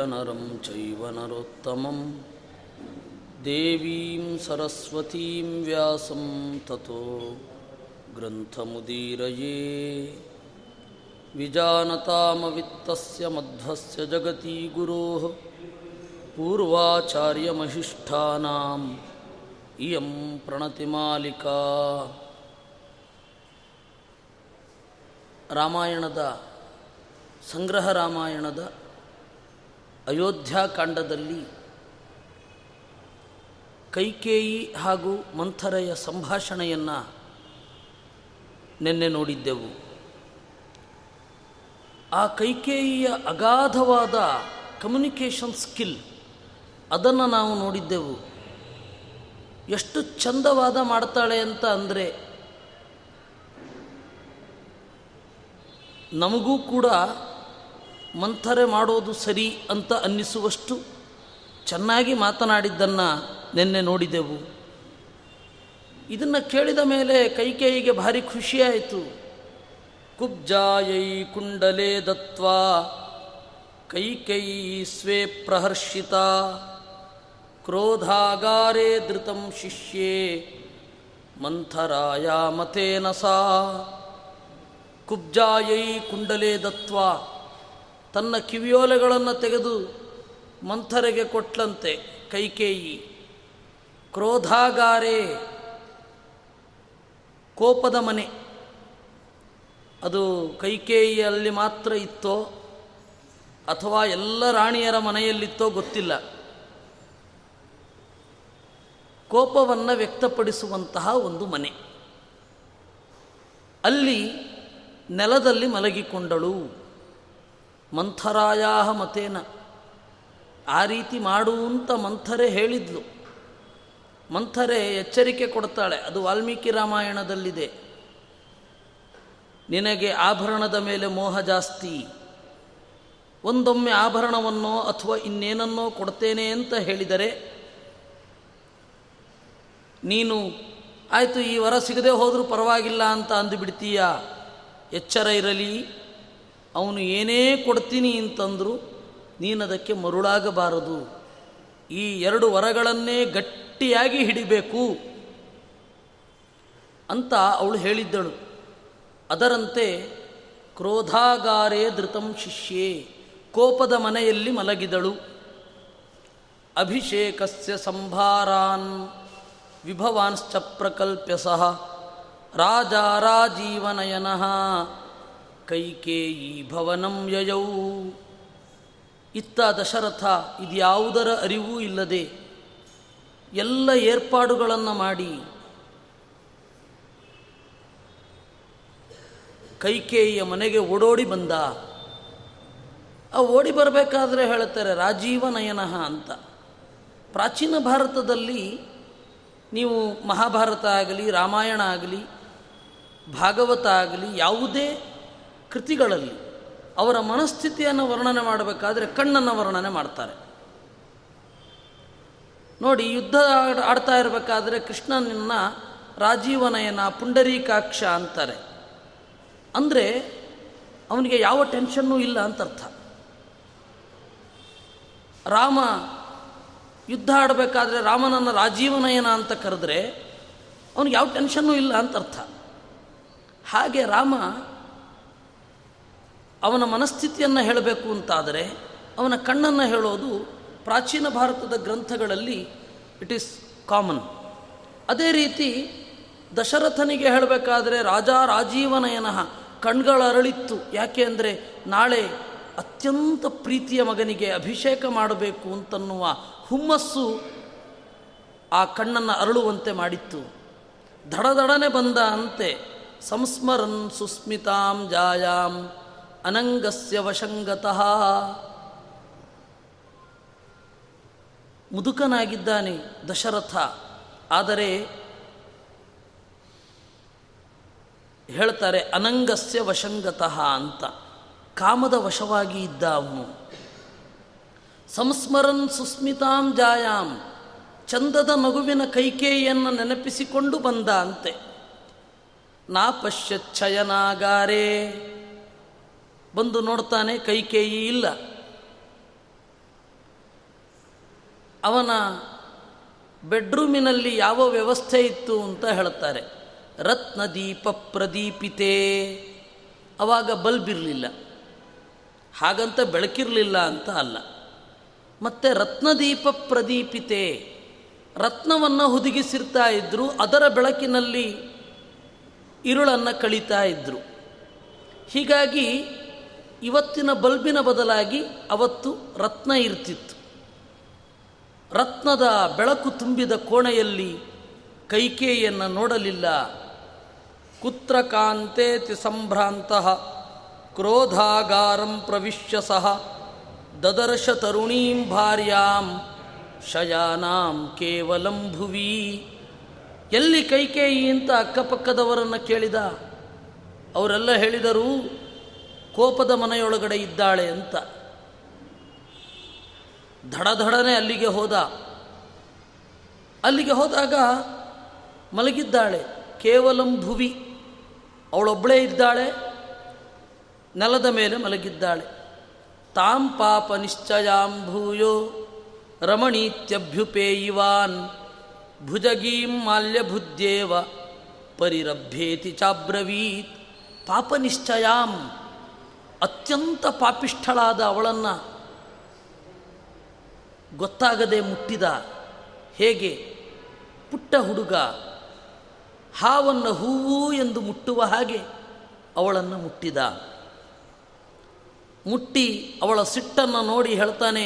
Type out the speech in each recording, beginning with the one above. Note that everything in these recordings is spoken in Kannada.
नारायणं नमस्कृत्य नरं चैव नरोत्तमं देवीं सरस्वतीं व्यासं ततो ग्रन्थमुदीरये विजानतामवित्तस्य मध्वस्य जगती गुरोः पूर्वाचार्यमहिष्ठानाम् इयं प्रणतिमालिका ರಾಮಾಯಣದ ಸಂಗ್ರಹ ರಾಮಾಯಣದ ಅಯೋಧ್ಯಾಕಾಂಡದಲ್ಲಿ ಕೈಕೇಯಿ ಹಾಗೂ ಮಂಥರೆಯ ಸಂಭಾಷಣೆಯನ್ನು ನಿನ್ನೆ ನೋಡಿದ್ದೆವು. ಆ ಕೈಕೇಯಿಯ ಅಗಾಧವಾದ ಕಮ್ಯುನಿಕೇಷನ್ ಸ್ಕಿಲ್ ಅದನ್ನು ನಾವು ನೋಡಿದ್ದೆವು. ಎಷ್ಟು ಚಂದವಾದ ಮಾಡ್ತಾಳೆ ಅಂತ ಅಂದರೆ ನಮಗೂ ಕೂಡ ಮಂಥರೆ ಮಾಡೋದು ಸರಿ ಅಂತ ಅನ್ನಿಸುವಷ್ಟು ಚೆನ್ನಾಗಿ ಮಾತನಾಡಿದ್ದನ್ನು ನಿನ್ನೆ ನೋಡಿದೆವು. ಇದನ್ನು ಕೇಳಿದ ಮೇಲೆ ಕೈಕೇಯಿಗೆ ಭಾರಿ ಖುಷಿಯಾಯಿತು. ಕುಬ್ಜಾಯೈ ಕುಂಡಲೇ ದತ್ವ ಕೈಕೈ ಸ್ವೇ ಪ್ರಹರ್ಷಿತ, ಕ್ರೋಧಾಗಾರೇ ಧೃತಂ ಶಿಷ್ಯೇ, ಮಂಥರಾಯ ಮತೇನ ಸಾ ಕುಬ್ಜಾಯೈ ಕುಂಡಲೇ ದತ್ವ ತನ್ನ ಕಿವಿಯೋಲೆಗಳನ್ನು ತೆಗೆದು ಮಂಥರೆಗೆ ಕೊಟ್ಲಂತೆ, ಕೈಕೇಯಿ, ಕ್ರೋಧಾಗಾರೆ, ಕೋಪದ ಮನೆ. ಅದು ಕೈಕೇಯಿಯಲ್ಲಿ ಮಾತ್ರ ಇತ್ತೋ, ಅಥವಾ ಎಲ್ಲ ರಾಣಿಯರ ಮನೆಯಲ್ಲಿತ್ತೋ ಗೊತ್ತಿಲ್ಲ. ಕೋಪವನ್ನು ವ್ಯಕ್ತಪಡಿಸುವಂತಹ ಒಂದು ಮನೆ. ಅಲ್ಲಿ ನೆಲದಲ್ಲಿ ಮಲಗಿಕೊಂಡಳು. ಮಂಥರಾಯ ಮತೇನ. ಆ ರೀತಿ ಮಾಡು ಅಂತ ಮಂಥರೆ ಹೇಳಿದ್ಲು. ಮಂಥರೆ ಎಚ್ಚರಿಕೆ ಕೊಡ್ತಾಳೆ. ಅದು ವಾಲ್ಮೀಕಿ ರಾಮಾಯಣದಲ್ಲಿದೆ. ನಿನಗೆ ಆಭರಣದ ಮೇಲೆ ಮೋಹ ಜಾಸ್ತಿ. ಒಂದೊಮ್ಮೆ ಆಭರಣವನ್ನೋ ಅಥವಾ ಇನ್ನೇನನ್ನೋ ಕೊಡ್ತೇನೆ ಅಂತ ಹೇಳಿದರೆ, ನೀನು, ಆಯಿತು, ಈ ವರ ಸಿಗದೆ ಹೋದರೂ ಪರವಾಗಿಲ್ಲ ಅಂತ ಅಂದುಬಿಡ್ತೀಯ? ಎಚ್ಚರ ಇರಲಿ. ಅವನು ಏನೇ ಕೊಡ್ತೀನಿ ಅಂತಂದರೂ ನೀನದಕ್ಕೆ ಮರುಳಾಗಬಾರದು. ಈ ಎರಡು ವರಗಳನ್ನೇ ಗಟ್ಟಿಯಾಗಿ ಹಿಡಿಬೇಕು ಅಂತ ಅವಳು ಹೇಳಿದ್ದಳು. ಅದರಂತೆ ಕ್ರೋಧಾಗಾರೇ ಧೃತಂ ಶಿಷ್ಯೇ, ಕೋಪದ ಮನೆಯಲ್ಲಿ ಮಲಗಿದಳು. ಅಭಿಷೇಕಸ್ಯ ಸಂಭಾರಾನ್ ವಿಭವಾನ್ಶ್ಚ ಪ್ರಕಲ್ಪ್ಯ ಸಹ ರಾಜ ರಾಜೀವನಯನಃ ಕೈಕೇಯಿ ಭವನಂ ಯಯೌ. ಇತ್ತ ದಶರಥ ಇದ್ಯಾವುದರ ಅರಿವೂ ಇಲ್ಲದೆ ಎಲ್ಲ ಏರ್ಪಾಡುಗಳನ್ನು ಮಾಡಿ ಕೈಕೇಯಿಯ ಮನೆಗೆ ಓಡೋಡಿ ಬಂದ. ಆ ಓಡಿ ಬರಬೇಕಾದ್ರೆ ಹೇಳ್ತಾರೆ ರಾಜೀವ ನಯನಃ ಅಂತ. ಪ್ರಾಚೀನ ಭಾರತದಲ್ಲಿ ನೀವು ಮಹಾಭಾರತ ಆಗಲಿ, ರಾಮಾಯಣ ಆಗಲಿ, ಭಾಗವತ ಆಗಲಿ ಯಾವುದೇ ಕೃತಿಗಳಲ್ಲಿ ಅವರ ಮನಸ್ಥಿತಿಯನ್ನು ವರ್ಣನೆ ಮಾಡಬೇಕಾದ್ರೆ ಕಣ್ಣನ್ನು ವರ್ಣನೆ ಮಾಡ್ತಾರೆ. ನೋಡಿ, ಯುದ್ಧ ಆಡ್ತಾ ಇರಬೇಕಾದ್ರೆ ಕೃಷ್ಣನನ್ನ ರಾಜೀವನಯನ ಪುಂಡರೀಕಾಕ್ಷ ಅಂತಾರೆ. ಅಂದರೆ ಅವನಿಗೆ ಯಾವ ಟೆನ್ಷನ್ನೂ ಇಲ್ಲ ಅಂತ ಅರ್ಥ ರಾಮ ಯುದ್ಧ ಆಡಬೇಕಾದ್ರೆ ರಾಮನನ್ನು ರಾಜೀವನಯನ ಅಂತ ಕರೆದ್ರೆ ಅವನಿಗೆ ಯಾವ ಟೆನ್ಷನ್ನೂ ಇಲ್ಲ ಅಂತ ಅರ್ಥ ಹಾಗೆ ರಾಮ ಅವನ ಮನಸ್ಥಿತಿಯನ್ನು ಹೇಳಬೇಕು ಅಂತಾದರೆ ಅವನ ಕಣ್ಣನ್ನು ಹೇಳೋದು ಪ್ರಾಚೀನ ಭಾರತದ ಗ್ರಂಥಗಳಲ್ಲಿ ಇಟ್ ಈಸ್ ಕಾಮನ್ ಅದೇ ರೀತಿ ದಶರಥನಿಗೆ ಹೇಳಬೇಕಾದ್ರೆ ರಾಜ ರಾಜೀವನಯನಃ ಕಣ್ಗಳರಳಿತ್ತು ಯಾಕೆ ಅಂದರೆ ನಾಳೆ ಅತ್ಯಂತ ಪ್ರೀತಿಯ ಮಗನಿಗೆ ಅಭಿಷೇಕ ಮಾಡಬೇಕು ಅಂತನ್ನುವ ಹುಮ್ಮಸ್ಸು ಆ ಕಣ್ಣನ್ನು ಅರಳುವಂತೆ ಮಾಡಿತ್ತು. ದಡದಡನೆ ಬಂದ ಅಂತೆ, ಸಂಸ್ಮರನ್ ಸುಸ್ಮಿತಾಂ ಜಾಯಾಂ. ಅನಂಗಸ್ಯ ವಶಂಗತಃ. ಮುದುಕನಾಗಿದ್ದಾನೆ ದಶರಥ, ಆದರೆ ಹೇಳ್ತಾರೆ ಅನಂಗಸ್ಯ ವಶಂಗತಃ ಅಂತ. ಕಾಮದ ವಶವಾಗಿ ಇದ್ದ ಅವನು. ಸಂಸ್ಮರನ್ ಸುಸ್ಮಿತಾಂ ಜಾಯಾಂ, ಚಂದದ ಮಗುವಿನ ಕೈಕೇಯಿಯನ್ನು ನೆನಪಿಸಿಕೊಂಡು ಬಂದ ಅಂತೆ. ನಾ ಪಶ್ಯಚ್ಛಯನಾಗಾರೇ ಬಂದು ನೋಡ್ತಾನೆ ಕೈಕೇಯಿ ಇಲ್ಲ. ಅವನ ಬೆಡ್ರೂಮಿನಲ್ಲಿ ಯಾವ ವ್ಯವಸ್ಥೆ ಇತ್ತು ಅಂತ ಹೇಳ್ತಾರೆ. ರತ್ನದೀಪ ಪ್ರದೀಪಿತೆ. ಅವಾಗ ಬಲ್ಬ್ ಇರಲಿಲ್ಲ. ಹಾಗಂತ ಬೆಳಕಿರಲಿಲ್ಲ ಅಂತ ಅಲ್ಲ. ಮತ್ತು ರತ್ನದೀಪ ಪ್ರದೀಪಿತೆ. ರತ್ನವನ್ನು ಹುದುಗಿಸಿರ್ತಾ ಇದ್ದರು ಅದರ ಬೆಳಕಿನಲ್ಲಿ ಇರುಳನ್ನು ಕಳೀತಾ ಇದ್ದರು ಹೀಗಾಗಿ ಇವತ್ತಿನ ಬಲ್ಬಿನ ಬದಲಾಗಿ ಅವತ್ತು ರತ್ನ ಇರ್ತಿತ್ತು. ರತ್ನದ ಬೆಳಕು ತುಂಬಿದ ಕೋಣೆಯಲ್ಲಿ ಕೈಕೇಯನ್ನು ನೋಡಲಿಲ್ಲ. ಕುತ್ರ ಕಾಂತೇತಿ ಸಂಭ್ರಾಂತ ಕ್ರೋಧಾಗಾರಂ ಪ್ರವಿಶ್ಯ ಸಹ ದದರ್ಶ ತರುಣೀಂ ಭಾರ್ಯಾಂ ಶಯಾನಾಂ ಕೇವಲಂ ಭುವಿ. ಎಲ್ಲಿ ಕೈಕೇಯಿ ಅಂತ ಅಕ್ಕಪಕ್ಕದವರನ್ನು ಕೇಳಿದ? ಅವರೆಲ್ಲ ಹೇಳಿದರು ಕೋಪದ ಮನೆಯೊಳಗಡೆ ಇದ್ದಾಳೆ ಅಂತ. ಧಡಧಡನೆ ಅಲ್ಲಿಗೆ ಹೋದ. ಅಲ್ಲಿಗೆ ಹೋದಾಗ ಮಲಗಿದ್ದಾಳೆ. ಕೇವಲಂ ಭುವಿ. ಅವಳೊಬ್ಬಳೇ ಇದ್ದಾಳೆ. ನೆಲದ ಮೇಲೆ ಮಲಗಿದ್ದಾಳೆ. ತಾಂ ಪಾಪ ನಿಶ್ಚಯಾಂಭೂಯೋ ರಮಣೀತ್ಯಭ್ಯುಪೇಯಿವಾನ್. ಭುಜಗೀಂ ಮಾಲ್ಯಭುದ್ಯೇವ ಪರಿರಭ್ಯೇತಿ ಚಾಬ್ರವೀತ್. ಪಾಪ ನಿಶ್ಚಯಾಂ. ಅತ್ಯಂತ ಪಾಪಿಷ್ಠಳಾದ ಅವಳನ್ನು ಗೊತ್ತಾಗದೆ ಮುಟ್ಟಿದ ಹೇಗೆ? ಪುಟ್ಟ ಹುಡುಗ, ಹಾವನ್ನು ಹೂವು ಎಂದು ಮುಟ್ಟುವ ಹಾಗೆ ಅವಳನ್ನು ಮುಟ್ಟಿದ. ಮುಟ್ಟಿ ಅವಳ ಸಿಟ್ಟನ್ನು ನೋಡಿ ಹೇಳ್ತಾನೆ,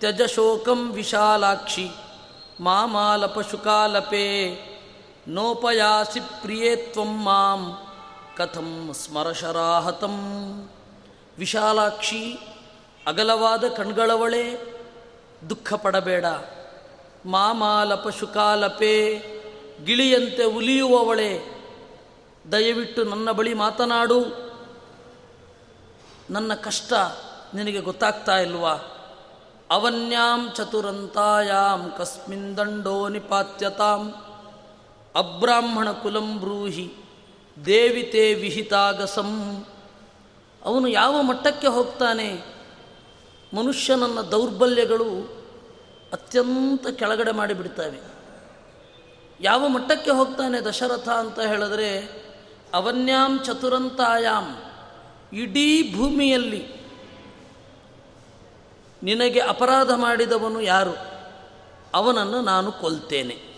ತ್ಯಜಶೋಕಂ ವಿಶಾಲಾಕ್ಷಿ ಮಾಮಾಲಪ ಶುಕಾಲಪೆ ನೋಪಯಾಸಿ ಪ್ರಿಯೇ ತ್ವಂ ಮಾಂ, ಕಥಂ ಸ್ಮರಶರಾಹತಂ. ವಿಶಾಲಾಕ್ಷಿ, ಅಗಲವಾದ ಕಣ್ಗಳವಳೆ ದುಃಖ ಪಡಬೇಡ ಮಾಮಾಲಪ ಗಿಳಿಯಂತೆ ಉಲಿಯುವವಳೆ. ದಯವಿಟ್ಟು ನನ್ನ ಬಳಿ ಮಾತನಾಡು. ನನ್ನ ಕಷ್ಟ ನಿನಗೆ ಗೊತ್ತಾಗ್ತಾ ಇಲ್ವಾ? ಅವನ್ಯಾಂ ಚತುರಂತಾಯಾಂ, ಕಸ್ಮಿನ್ ದಂಡೋ ನಿಪಾತ್ಯತಾಂ. ಅಬ್ರಾಹ್ಮಣ ಕುಲಂ ಬ್ರೂಹಿ, ದೇವಿತೆ ವಿಹಿತಾಗಸಂ. ಅವನು ಯಾವ ಮಟ್ಟಕ್ಕೆ ಹೋಗ್ತಾನೆ? ಮನುಷ್ಯನನ್ನ ದೌರ್ಬಲ್ಯಗಳು ಅತ್ಯಂತ ಕೆಳಗಡೆ ಮಾಡಿಬಿಡ್ತವೆ. ಯಾವ ಮಟ್ಟಕ್ಕೆ ಹೋಗ್ತಾನೆ ದಶರಥ ಅಂತ ಹೇಳಿದ್ರೆ, ಅವನ್ಯಾಂ ಚತುರಂತಾಯಾಂ, ಇಡೀ ಭೂಮಿಯಲ್ಲಿ ನಿನಗೆ ಅಪರಾಧ ಮಾಡಿದವನು ಯಾರು? ಅವನನ್ನು ನಾನು ಕೊಲ್ತೇನೆ.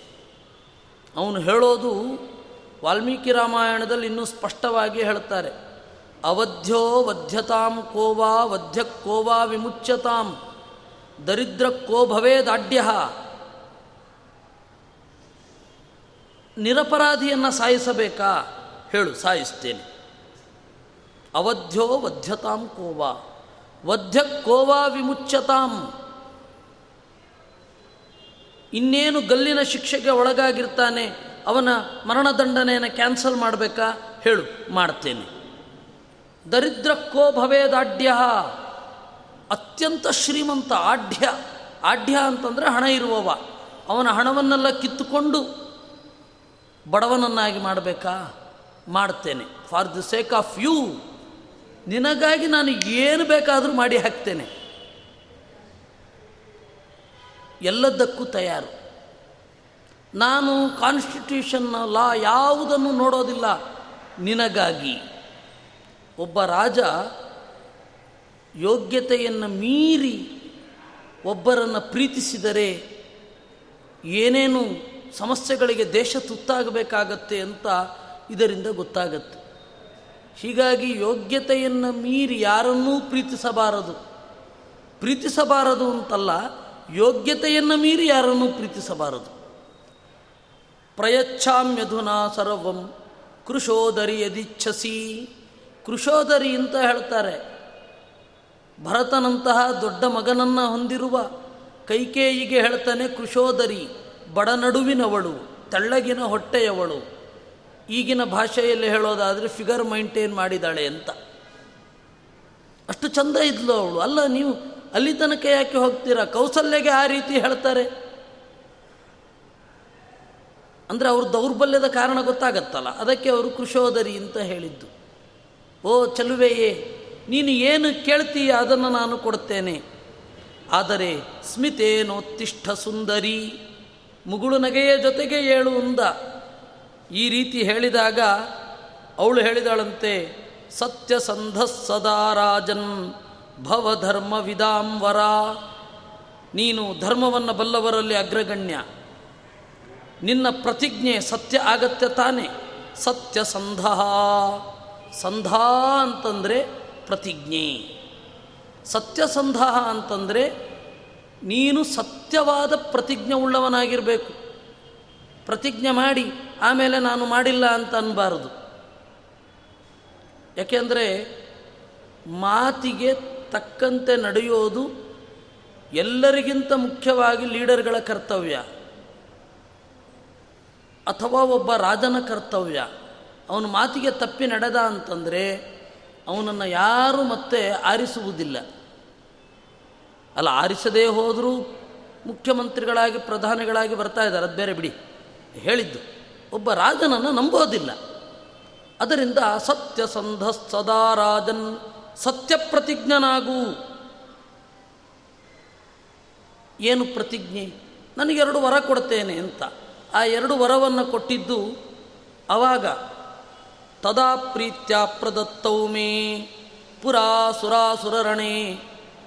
ಅವನು ಹೇಳೋದು ವಾಲ್ಮೀಕಿ ರಾಮಾಯಣದಲ್ಲಿ ಇನ್ನೂ ಸ್ಪಷ್ಟವಾಗಿ ಹೇಳ್ತಾರೆ. ಅವಧ್ಯ ವಧ್ಯತಾಂ ಕೋವಾ ವಧ್ಯ ಕೋವಾ ವಿಮುಚ್ಯತಾಂ ದರಿದ್ರ ಕೋ ಭವೇದಾಡ್ಯ ನಿರಪರಾಧಿಯನ್ನು ಸಾಯಿಸಬೇಕಾ? ಹೇಳು, ಸಾಯಿಸ್ತೇನೆ. ಅವಧ್ಯೋ ವಧ್ಯತಾಂ ಕೋವಾ. ವಧ್ಯ ಕೋವಾ ವಿಮುಚ್ಯತಾಂ. ಇನ್ನೇನು ಗಲ್ಲಿನ ಶಿಕ್ಷೆಗೆ ಒಳಗಾಗಿರ್ತಾನೆ, ಅವನ ಮರಣದಂಡನೆಯನ್ನು ಕ್ಯಾನ್ಸಲ್ ಮಾಡಬೇಕಾ? ಹೇಳು, ಮಾಡ್ತೇನೆ. ದರಿದ್ರಕ್ಕೋ ಭವೇದಾಢ್ಯ ಅತ್ಯಂತ ಶ್ರೀಮಂತ ಆಢ್ಯ ಆಢ್ಯ ಅಂತಂದರೆ ಹಣ ಇರುವವ. ಅವನ ಹಣವನ್ನೆಲ್ಲ ಕಿತ್ತುಕೊಂಡು ಬಡವನನ್ನಾಗಿ ಮಾಡಬೇಕಾ? ಮಾಡ್ತೇನೆ. For the sake of you, ನಿನಗಾಗಿ ನಾನು ಏನು ಬೇಕಾದರೂ ಮಾಡಿ ಹಾಕ್ತೇನೆ. ಎಲ್ಲದಕ್ಕೂ ತಯಾರು. ನಾನು ಕಾನ್ಸ್ಟಿಟ್ಯೂಷನ್ನ ಲಾ ಯಾವುದನ್ನು ನೋಡೋದಿಲ್ಲ. ನಿನಗಾಗಿ. ಒಬ್ಬ ರಾಜ ಯೋಗ್ಯತೆಯನ್ನು ಮೀರಿ ಒಬ್ಬರನ್ನು ಪ್ರೀತಿಸಿದರೆ ಏನೇನು ಸಮಸ್ಯೆಗಳಿಗೆ ದೇಶ ತುತ್ತಾಗಬೇಕಾಗತ್ತೆ ಅಂತ ಇದರಿಂದ ಗೊತ್ತಾಗತ್ತೆ. ಹೀಗಾಗಿ ಯೋಗ್ಯತೆಯನ್ನು ಮೀರಿ ಯಾರನ್ನೂ ಪ್ರೀತಿಸಬಾರದು. ಪ್ರೀತಿಸಬಾರದು ಅಂತಲ್ಲ, ಯೋಗ್ಯತೆಯನ್ನು ಮೀರಿ ಯಾರನ್ನೂ ಪ್ರೀತಿಸಬಾರದು. ಪ್ರಯಚ್ಛಾಮ್ಯಧುನಾ ಸರ್ವಂ ಕೃಶೋದರಿ ಯದಿಚ್ಛಸಿ ಕೃಶೋದರಿ ಅಂತ ಹೇಳ್ತಾರೆ. ಭರತನಂತಹ ದೊಡ್ಡ ಮಗನನ್ನು ಹೊಂದಿರುವ ಕೈಕೇಯಿಗೆ ಹೇಳ್ತಾನೆ ಕೃಶೋದರಿ ಬಡನಡುವಿನವಳು ತೆಳ್ಳಗಿನ ಹೊಟ್ಟೆಯವಳು. ಈಗಿನ ಭಾಷೆಯಲ್ಲಿ ಹೇಳೋದಾದರೆ ಫಿಗರ್ ಮೈಂಟೈನ್ ಮಾಡಿದಾಳೆ ಅಂತ. ಅಷ್ಟು ಚಂದ ಇದ್ಲು ಅವಳು. ಅಲ್ಲ, ನೀವು ಅಲ್ಲಿ ತನಕ ಯಾಕೆ ಹೋಗ್ತೀರಾ? ಕೌಸಲ್ಯಗೆ ಆ ರೀತಿ ಹೇಳ್ತಾರೆ. ಅಂದರೆ ಅವ್ರ ದೌರ್ಬಲ್ಯದ ಕಾರಣ ಗೊತ್ತಾಗತ್ತಲ್ಲ. ಅದಕ್ಕೆ ಅವರು ಕೃಶೋದರಿ ಅಂತ ಹೇಳಿದ್ದು. ಓ ಚಲುವೆಯೇ, ನೀನು ಏನು ಕೇಳ್ತೀಯ ಅದನ್ನು ನಾನು ಕೊಡ್ತೇನೆ. ಆದರೆ ಸ್ಮಿತೇನೋತ್ತಿಷ್ಠ ಸುಂದರಿ, ಮುಗುಳು ನಗೆಯ ಜೊತೆಗೆ ಏಳು ಉಂದ. ಈ ರೀತಿ ಹೇಳಿದಾಗ ಅವಳು ಹೇಳಿದಳಂತೆ ಸತ್ಯಸಂಧ ಸದಾ ರಾಜನ್ ಭವಧರ್ಮ ವಿದಾಂವರ. ನೀನು ಧರ್ಮವನ್ನು ಬಲ್ಲವರಲ್ಲಿ ಅಗ್ರಗಣ್ಯ. ನಿನ್ನ ಪ್ರತಿಜ್ಞೆ ಸತ್ಯ ಆಗತ್ಯ ತಾನೆ ಸತ್ಯಸಂಧ ಸಂಧ ಅಂತಂದರೆ ಪ್ರತಿಜ್ಞೆ. ಸತ್ಯಸಂಧ ಅಂತಂದರೆ ನೀನು ಸತ್ಯವಾದ ಪ್ರತಿಜ್ಞೆ ಉಳ್ಳವನಾಗಿರಬೇಕು. ಪ್ರತಿಜ್ಞೆ ಮಾಡಿ, ಆಮೇಲೆ ನಾನು ಮಾಡಿಲ್ಲ ಅಂತ ಅನ್ನಬಾರದು ಯಾಕೆಂದರೆ ಮಾತಿಗೆ ತಕ್ಕಂತೆ ನಡೆಯೋದು ಎಲ್ಲರಿಗಿಂತ ಮುಖ್ಯವಾಗಿ ಲೀಡರ್ಗಳ ಕರ್ತವ್ಯ. ಅಥವಾ ಒಬ್ಬ ರಾಜನ ಕರ್ತವ್ಯ. ಅವನ ಮಾತಿಗೆ ತಪ್ಪಿ ನಡೆದ ಅಂತಂದರೆ ಅವನನ್ನು ಯಾರೂ ಮತ್ತೆ ಆರಿಸುವುದಿಲ್ಲ. ಅಲ್ಲ, ಆರಿಸದೇ ಹೋದರೂ ಮುಖ್ಯಮಂತ್ರಿಗಳಾಗಿ, ಪ್ರಧಾನಿಗಳಾಗಿ ಬರ್ತಾ ಇದ್ದಾರೆ. ಅದು ಬೇರೆ ಬಿಡಿ. ಹೇಳಿದ್ದು, ಒಬ್ಬ ರಾಜನನ್ನು ನಂಬೋದಿಲ್ಲ. ಅದರಿಂದ ಸತ್ಯಸಂಧ ಸದಾ ರಾಜನ್ ಸತ್ಯ ಪ್ರತಿಜ್ಞನಾಗು. ಏನು ಪ್ರತಿಜ್ಞೆ? ನನಗೆರಡು ವರ ಕೊಡ್ತೇನೆ ಅಂತ. ಆ ಎರಡು ವರವನ್ನು ಕೊಟ್ಟಿದ್ದು ಅವಾಗ ತದಾ ಪ್ರೀತ್ಯ ಪ್ರದತ್ತೌ ಮೇ. ಪುರಾ ಸುರಾಸುರರಣೆ.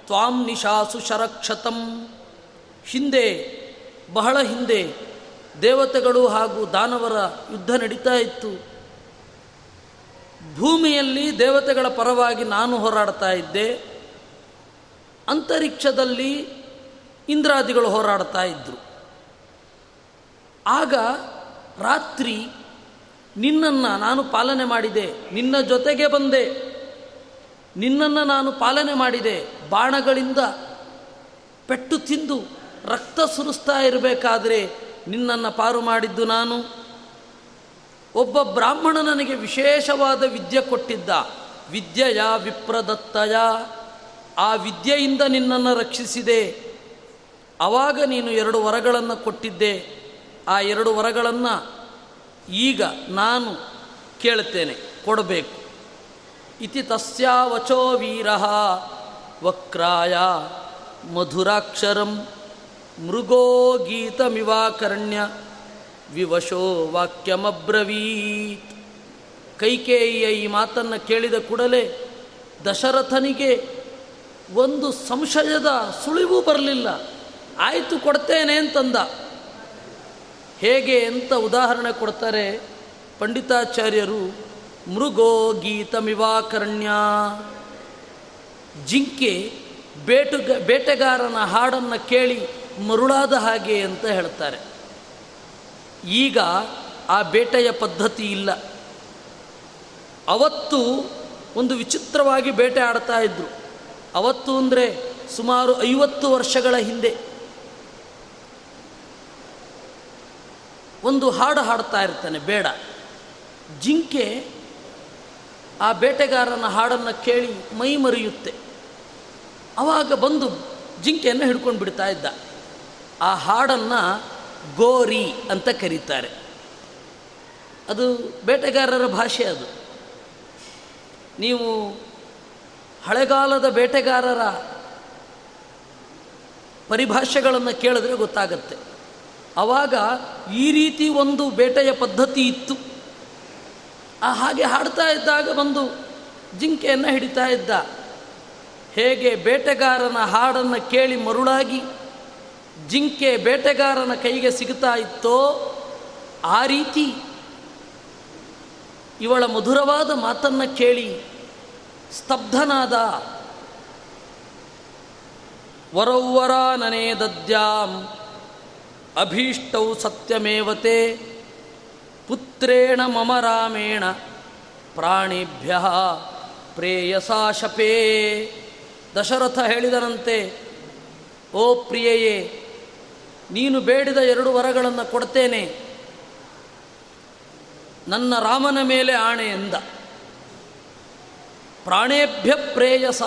ತ್ವಾಂ ನಿಶಾಸು ಶರಕ್ಷತಂ. ಹಿಂದೆ, ಬಹಳ ಹಿಂದೆ ದೇವತೆಗಳು ಹಾಗೂ ದಾನವರ ಯುದ್ಧ ನಡೀತಾ ಇತ್ತು. ಭೂಮಿಯಲ್ಲಿ ದೇವತೆಗಳ ಪರವಾಗಿ ನಾನು ಹೋರಾಡ್ತಾ ಇದ್ದೆ. ಅಂತರಿಕ್ಷದಲ್ಲಿ ಇಂದ್ರಾದಿಗಳು ಹೋರಾಡ್ತಾ ಇದ್ದರು ಆಗ ರಾತ್ರಿ ನಿನ್ನನ್ನು ನಾನು ಪಾಲನೆ ಮಾಡಿದೆ, ನಿನ್ನ ಜೊತೆಗೆ ಬಂದೆ. ನಿನ್ನನ್ನು ನಾನು ಪಾಲನೆ ಮಾಡಿದೆ. ಬಾಣಗಳಿಂದ ಪೆಟ್ಟು ತಿಂದು ರಕ್ತ ಸುರಿಸ್ತಾ ಇರಬೇಕಾದ್ರೆ ನಿನ್ನನ್ನು ಪಾರು ಮಾಡಿದ್ದು ನಾನು. ಒಬ್ಬ ಬ್ರಾಹ್ಮಣ ನನಗೆ ವಿಶೇಷವಾದ ವಿದ್ಯೆ ಕೊಟ್ಟಿದ್ದ. ವಿದ್ಯೆಯ ವಿಪ್ರದತ್ತಯ. ಆ ವಿದ್ಯೆಯಿಂದ ನಿನ್ನನ್ನು ರಕ್ಷಿಸಿದೆ. ಆವಾಗ ನೀನು ಎರಡು ವರಗಳನ್ನು ಕೊಟ್ಟಿದ್ದೆ. ಆ ಎರಡು ವರಗಳನ್ನು ಈಗ ನಾನು ಕೇಳ್ತೇನೆ ಕೊಡಬೇಕು. ಇತಿ ತಸ್ಯಾವಚೋ ವೀರ ವಕ್ರಾಯ ಮಧುರಾಕ್ಷರಂ ಮೃಗೋ ಗೀತಮಿವಾಕರ್ಣ್ಯ ವಿವಶೋ ವಾಕ್ಯಮಬ್ರವೀತ್. ಕೈಕೇಯಿಯ ಈ ಮಾತನ್ನು ಕೇಳಿದ ಕೂಡಲೇ ದಶರಥನಿಗೆ ಒಂದು ಸಂಶಯದ ಸುಳಿವು ಬರಲಿಲ್ಲ. ಆಯಿತು ಕೊಡ್ತೇನೆ ಅಂತಂದ. ಹೇಗೆ ಅಂತ ಉದಾಹರಣೆ ಕೊಡ್ತಾರೆ ಪಂಡಿತಾಚಾರ್ಯರು, ಮೃಗೋ ಗೀತಮಿವಾಕರ್ಣ್ಯ. ಜಿಂಕೆ ಬೇಟುಗ ಬೇಟೆಗಾರನ ಹಾಡನ್ನು ಕೇಳಿ ಮರುಳಾದ ಹಾಗೆ ಅಂತ ಹೇಳ್ತಾರೆ. ಈಗ ಆ ಬೇಟೆಯ ಪದ್ಧತಿ ಇಲ್ಲ. ಅವತ್ತು ಒಂದು ವಿಚಿತ್ರವಾಗಿ ಬೇಟೆ ಆಡ್ತಾ ಇದ್ದರು ಅವತ್ತು ಅಂದರೆ ಸುಮಾರು ಐವತ್ತು ವರ್ಷಗಳ ಹಿಂದೆ. ಒಂದು ಹಾಡು ಹಾಡ್ತಾ ಇರ್ತಾನೆ, ಬೇಡ. ಜಿಂಕೆ ಆ ಬೇಟೆಗಾರನ ಹಾಡನ್ನು ಕೇಳಿ ಮೈ ಮರೆಯುತ್ತೆ. ಆವಾಗ ಬಂದು ಜಿಂಕೆಯನ್ನು ಹಿಡ್ಕೊಂಡು ಬಿಡ್ತಾ ಇದ್ದ. ಆ ಹಾಡನ್ನು ಗೋರಿ ಅಂತ ಕರೀತಾರೆ. ಅದು ಬೇಟೆಗಾರರ ಭಾಷೆ ಅದು. ನೀವು ಹಳೆಗಾಲದ ಬೇಟೆಗಾರರ ಪರಿಭಾಷೆಗಳನ್ನು ಕೇಳಿದ್ರೆ ಗೊತ್ತಾಗತ್ತೆ. ಆವಾಗ ಈ ರೀತಿ ಒಂದು ಬೇಟೆಯ ಪದ್ಧತಿ ಇತ್ತು. ಆ ಹಾಗೆ ಹಾಡ್ತಾ ಇದ್ದಾಗ ಬಂದು ಜಿಂಕೆಯನ್ನು ಹಿಡಿತಾ ಇದ್ದ. ಹೇಗೆ ಬೇಟೆಗಾರನ ಹಾಡನ್ನು ಕೇಳಿ ಮರುಳಾಗಿ ಜಿಂಕೆ ಬೇಟೆಗಾರನ ಕೈಗೆ ಸಿಗುತ್ತಾ ಇತ್ತೋ ಆ ರೀತಿ ಇವಳ ಮಧುರವಾದ ಮಾತನ್ನು ಕೇಳಿ ಸ್ತಬ್ಧನಾದ ವರೌವರ ನನೇ ದದ್ಯಾಂ ಅಭೀಷ್ಟೌ ಸತ್ಯಮೇವತೆ ಪುತ್ರೇಣ ಮಮ ರಾಮೇಣ ಪ್ರಾಣಿಭ್ಯ ಪ್ರೇಯಸಾ ಶಪೇ. ದಶರಥ ಹೇಳಿದರಂತೆ ಓ ಪ್ರಿಯೆಯೇ, ನೀನು ಬೇಡಿದ ಎರಡು ವರಗಳನ್ನು ಕೊಡ್ತೇನೆ. ನನ್ನ ರಾಮನ ಮೇಲೆ ಆಣೆ ಎಂದ. ಪ್ರಾಣೇಭ್ಯ ಪ್ರೇಯಸ.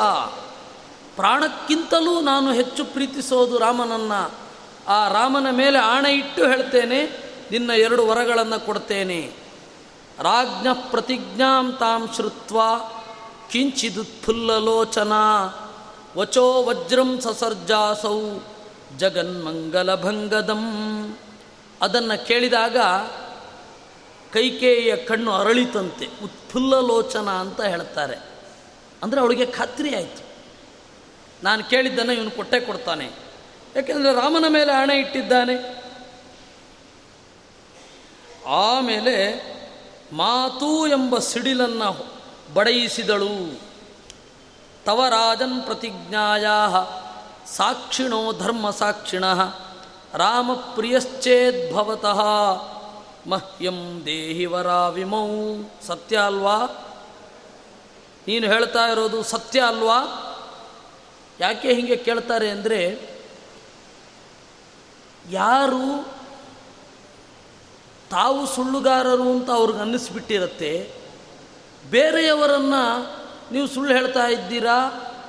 ಪ್ರಾಣಕ್ಕಿಂತಲೂ ನಾನು ಹೆಚ್ಚು ಪ್ರೀತಿಸೋದು ರಾಮನನ್ನು. ಆ ರಾಮನ ಮೇಲೆ ಆಣೆ ಇಟ್ಟು ಹೇಳ್ತೇನೆ, ನಿನ್ನ ಎರಡು ವರಗಳನ್ನು ಕೊಡ್ತೇನೆ. ರಾಜ್ಞ ಪ್ರತಿಜ್ಞಾಂ ತಾಂ ಶ್ರುತ್ವ ಕಿಂಚಿದುತ್ಫುಲ್ಲಲೋಚನ ವಚೋ ವಜ್ರಂ ಸಸರ್ಜಾಸೌ, ಜಗನ್ಮಂಗಲಭಂಗದಂ. ಅದನ್ನು ಕೇಳಿದಾಗ ಕೈಕೇಯಿಯ ಕಣ್ಣು ಅರಳಿತಂತೆ, ಉತ್ಫುಲ್ಲಲೋಚನ ಅಂತ ಹೇಳ್ತಾರೆ. ಅಂದರೆ ಅವಳಿಗೆ ಖಾತ್ರಿ ಆಯಿತು ನಾನು ಕೇಳಿದ್ದನ್ನು ಇವನು ಕೊಟ್ಟೆ ಕೊಡ್ತಾನೆ. ಯಾಕೆಂದರೆ ರಾಮನ ಮೇಲೆ ಹಣೆ ಇಟ್ಟಿದ್ದಾನೆ. ಆಮೇಲೆ ಮಾತು ಎಂಬ ಸಿಡಿಲನ್ನು ಬಡಯಿಸಿದಳು. ತವ ರಾಜನ್ ಪ್ರತಿಜ್ಞಾಯಾ ಸಾಕ್ಷಿಣೋ ಧರ್ಮ ಸಾಕ್ಷಿಣ ರಾಮ ಪ್ರಿಯಶ್ಚೇದ್ಭವತಃ ಮಹ್ಯಂ ದೇಹಿ ವರಾವಿಮೌ. ಸತ್ಯ ಅಲ್ವಾ? ನೀನು ಹೇಳ್ತಾ ಇರೋದು ಸತ್ಯ ಅಲ್ವಾ? ಯಾಕೆ ಹೀಗೆ ಕೇಳ್ತಾರೆ ಅಂದರೆ ಯಾರು ತಾವು ಸುಳ್ಳುಗಾರರು ಅಂತ ಅವ್ರಿಗೆ ಅನ್ನಿಸ್ಬಿಟ್ಟಿರತ್ತೆ, ಬೇರೆಯವರನ್ನು ನೀವು ಸುಳ್ಳು ಹೇಳ್ತಾ ಇದ್ದೀರಾ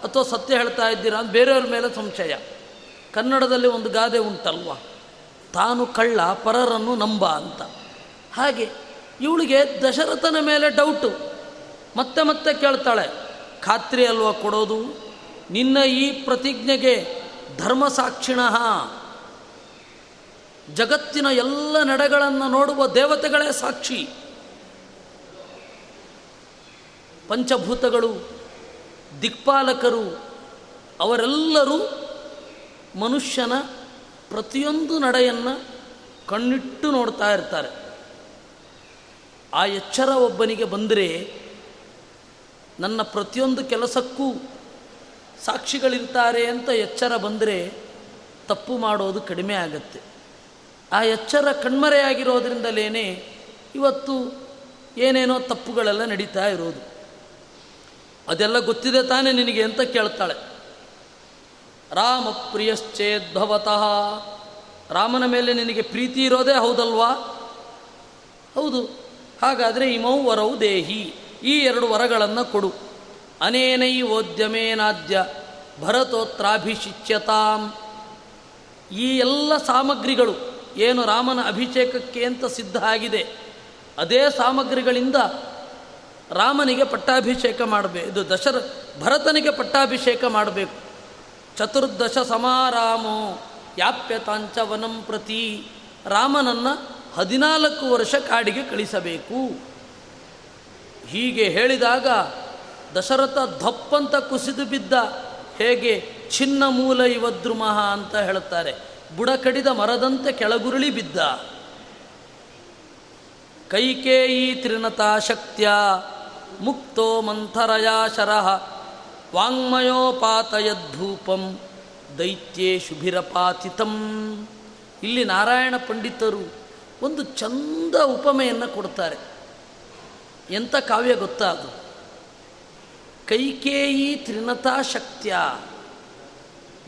ಅಥವಾ ಸತ್ಯ ಹೇಳ್ತಾ ಇದ್ದೀರಾ ಅಂತ ಬೇರೆಯವ್ರ ಮೇಲೆ ಸಂಶಯ. ಕನ್ನಡದಲ್ಲಿ ಒಂದು ಗಾದೆ ಉಂಟಲ್ವ? ತಾನು ಕಳ್ಳ, ಪರರನ್ನು ನಂಬ ಅಂತ. ಹಾಗೆ ಇವಳಿಗೆ ದಶರಥನ ಮೇಲೆ ಡೌಟು ಮತ್ತೆ ಮತ್ತೆ ಕೇಳ್ತಾಳೆ, ಖಾತ್ರಿ ಅಲ್ವಾ ಕೊಡೋದು? ನಿನ್ನ ಈ ಪ್ರತಿಜ್ಞೆಗೆ ಧರ್ಮ ಧರ್ಮಸಾಕ್ಷಿಣ. ಜಗತ್ತಿನ ಎಲ್ಲ ನಡೆಗಳನ್ನು ನೋಡುವ ದೇವತೆಗಳೇ ಸಾಕ್ಷಿ. ಪಂಚಭೂತಗಳು, ದಿಕ್ಪಾಲಕರು, ಅವರೆಲ್ಲರೂ ಮನುಷ್ಯನ ಪ್ರತಿಯೊಂದು ನಡೆಯನ್ನು ಕಣ್ಣಿಟ್ಟು ನೋಡ್ತಾ ಇರ್ತಾರೆ. ಆ ಎಚ್ಚರ ಒಬ್ಬನಿಗೆ ಬಂದರೆ ನನ್ನ ಪ್ರತಿಯೊಂದು ಕೆಲಸಕ್ಕೂ ಸಾಕ್ಷಿಗಳಿರ್ತಾರೆ ಅಂತ ಎಚ್ಚರ ಬಂದರೆ ತಪ್ಪು ಮಾಡೋದು ಕಡಿಮೆ ಆಗತ್ತೆ. ಆ ಎಚ್ಚರ ಕಣ್ಮರೆಯಾಗಿರೋದ್ರಿಂದಲೇ ಇವತ್ತು ಏನೇನೋ ತಪ್ಪುಗಳೆಲ್ಲ ನಡೀತಾ ಇರೋದು. ಅದೆಲ್ಲ ಗೊತ್ತಿದೆ ತಾನೇ ನಿನಗೆ ಅಂತ ಕೇಳ್ತಾಳೆ. ರಾಮ ಪ್ರಿಯಶ್ಚೇದ್ಭವತಃ ರಾಮನ ಮೇಲೆ ನಿನಗೆ ಪ್ರೀತಿ ಇರೋದೇ ಹೌದಲ್ವಾ? ಹೌದು. ಹಾಗಾದರೆ ಇಮೌ ವರವು ದೇಹಿ. ಈ ಎರಡು ವರಗಳನ್ನು ಕೊಡು. ಅನೇನೈ ಓದ್ಯಮೇನಾದ್ಯ ಭರತೋತ್ರಾಭಿಷಿಚ್ಯತಾಂ. ಈ ಎಲ್ಲ ಸಾಮಗ್ರಿಗಳು ಏನು ರಾಮನ ಅಭಿಷೇಕಕ್ಕೆ ಅಂತ ಸಿದ್ಧ ಆಗಿದೆ, ಅದೇ ಸಾಮಗ್ರಿಗಳಿಂದ ರಾಮನಿಗೆ ಪಟ್ಟಾಭಿಷೇಕ ಮಾಡಬೇಕು. ಇದು ದಶರ, ಭರತನಿಗೆ ಪಟ್ಟಾಭಿಷೇಕ ಮಾಡಬೇಕು. ಚತುರ್ದಶ ಸಮಾರಾಮೋ ಯಾಪ್ಯ ವನಂ ಪ್ರತಿ, ರಾಮನನ್ನು ಹದಿನಾಲ್ಕು ವರ್ಷ ಕಾಡಿಗೆ ಕಳಿಸಬೇಕು. ಹೀಗೆ ಹೇಳಿದಾಗ ದಶರಥ ಧಪ್ಪಂತ ಕುಸಿದು ಬಿದ್ದ, ಹೇಗೆ ಚಿನ್ನ ಮೂಲ ಇವದ್ರುಮಃ ಅಂತ ಹೇಳುತ್ತಾರೆ. ಬುಡ ಕಡಿದ ಮರದಂತೆ ಕೆಳಗುರುಳಿ ಬಿದ್ದ. ಕೈಕೇಯಿ ತ್ರಿನತಾ ಶಕ್ತ್ಯ ಮುಕ್ತೋ ಮಂಥರಯಾ ಶರಃ, ವಾಂಗ್ಮಯೋಪಾತಯದ್ಭೂಪಂ, ದೈತ್ಯೇ ಶುಭಿರಪಾತಿತಂ. ಇಲ್ಲಿ ನಾರಾಯಣ ಪಂಡಿತರು ಒಂದು ಚಂದ ಉಪಮೆಯನ್ನು ಕೊಡ್ತಾರೆ. ಎಂಥ ಕಾವ್ಯ ಗೊತ್ತಾ ಅದು? ಕೈಕೇಯಿ ತ್ರಿನತಾ ಶಕ್ತ್ಯ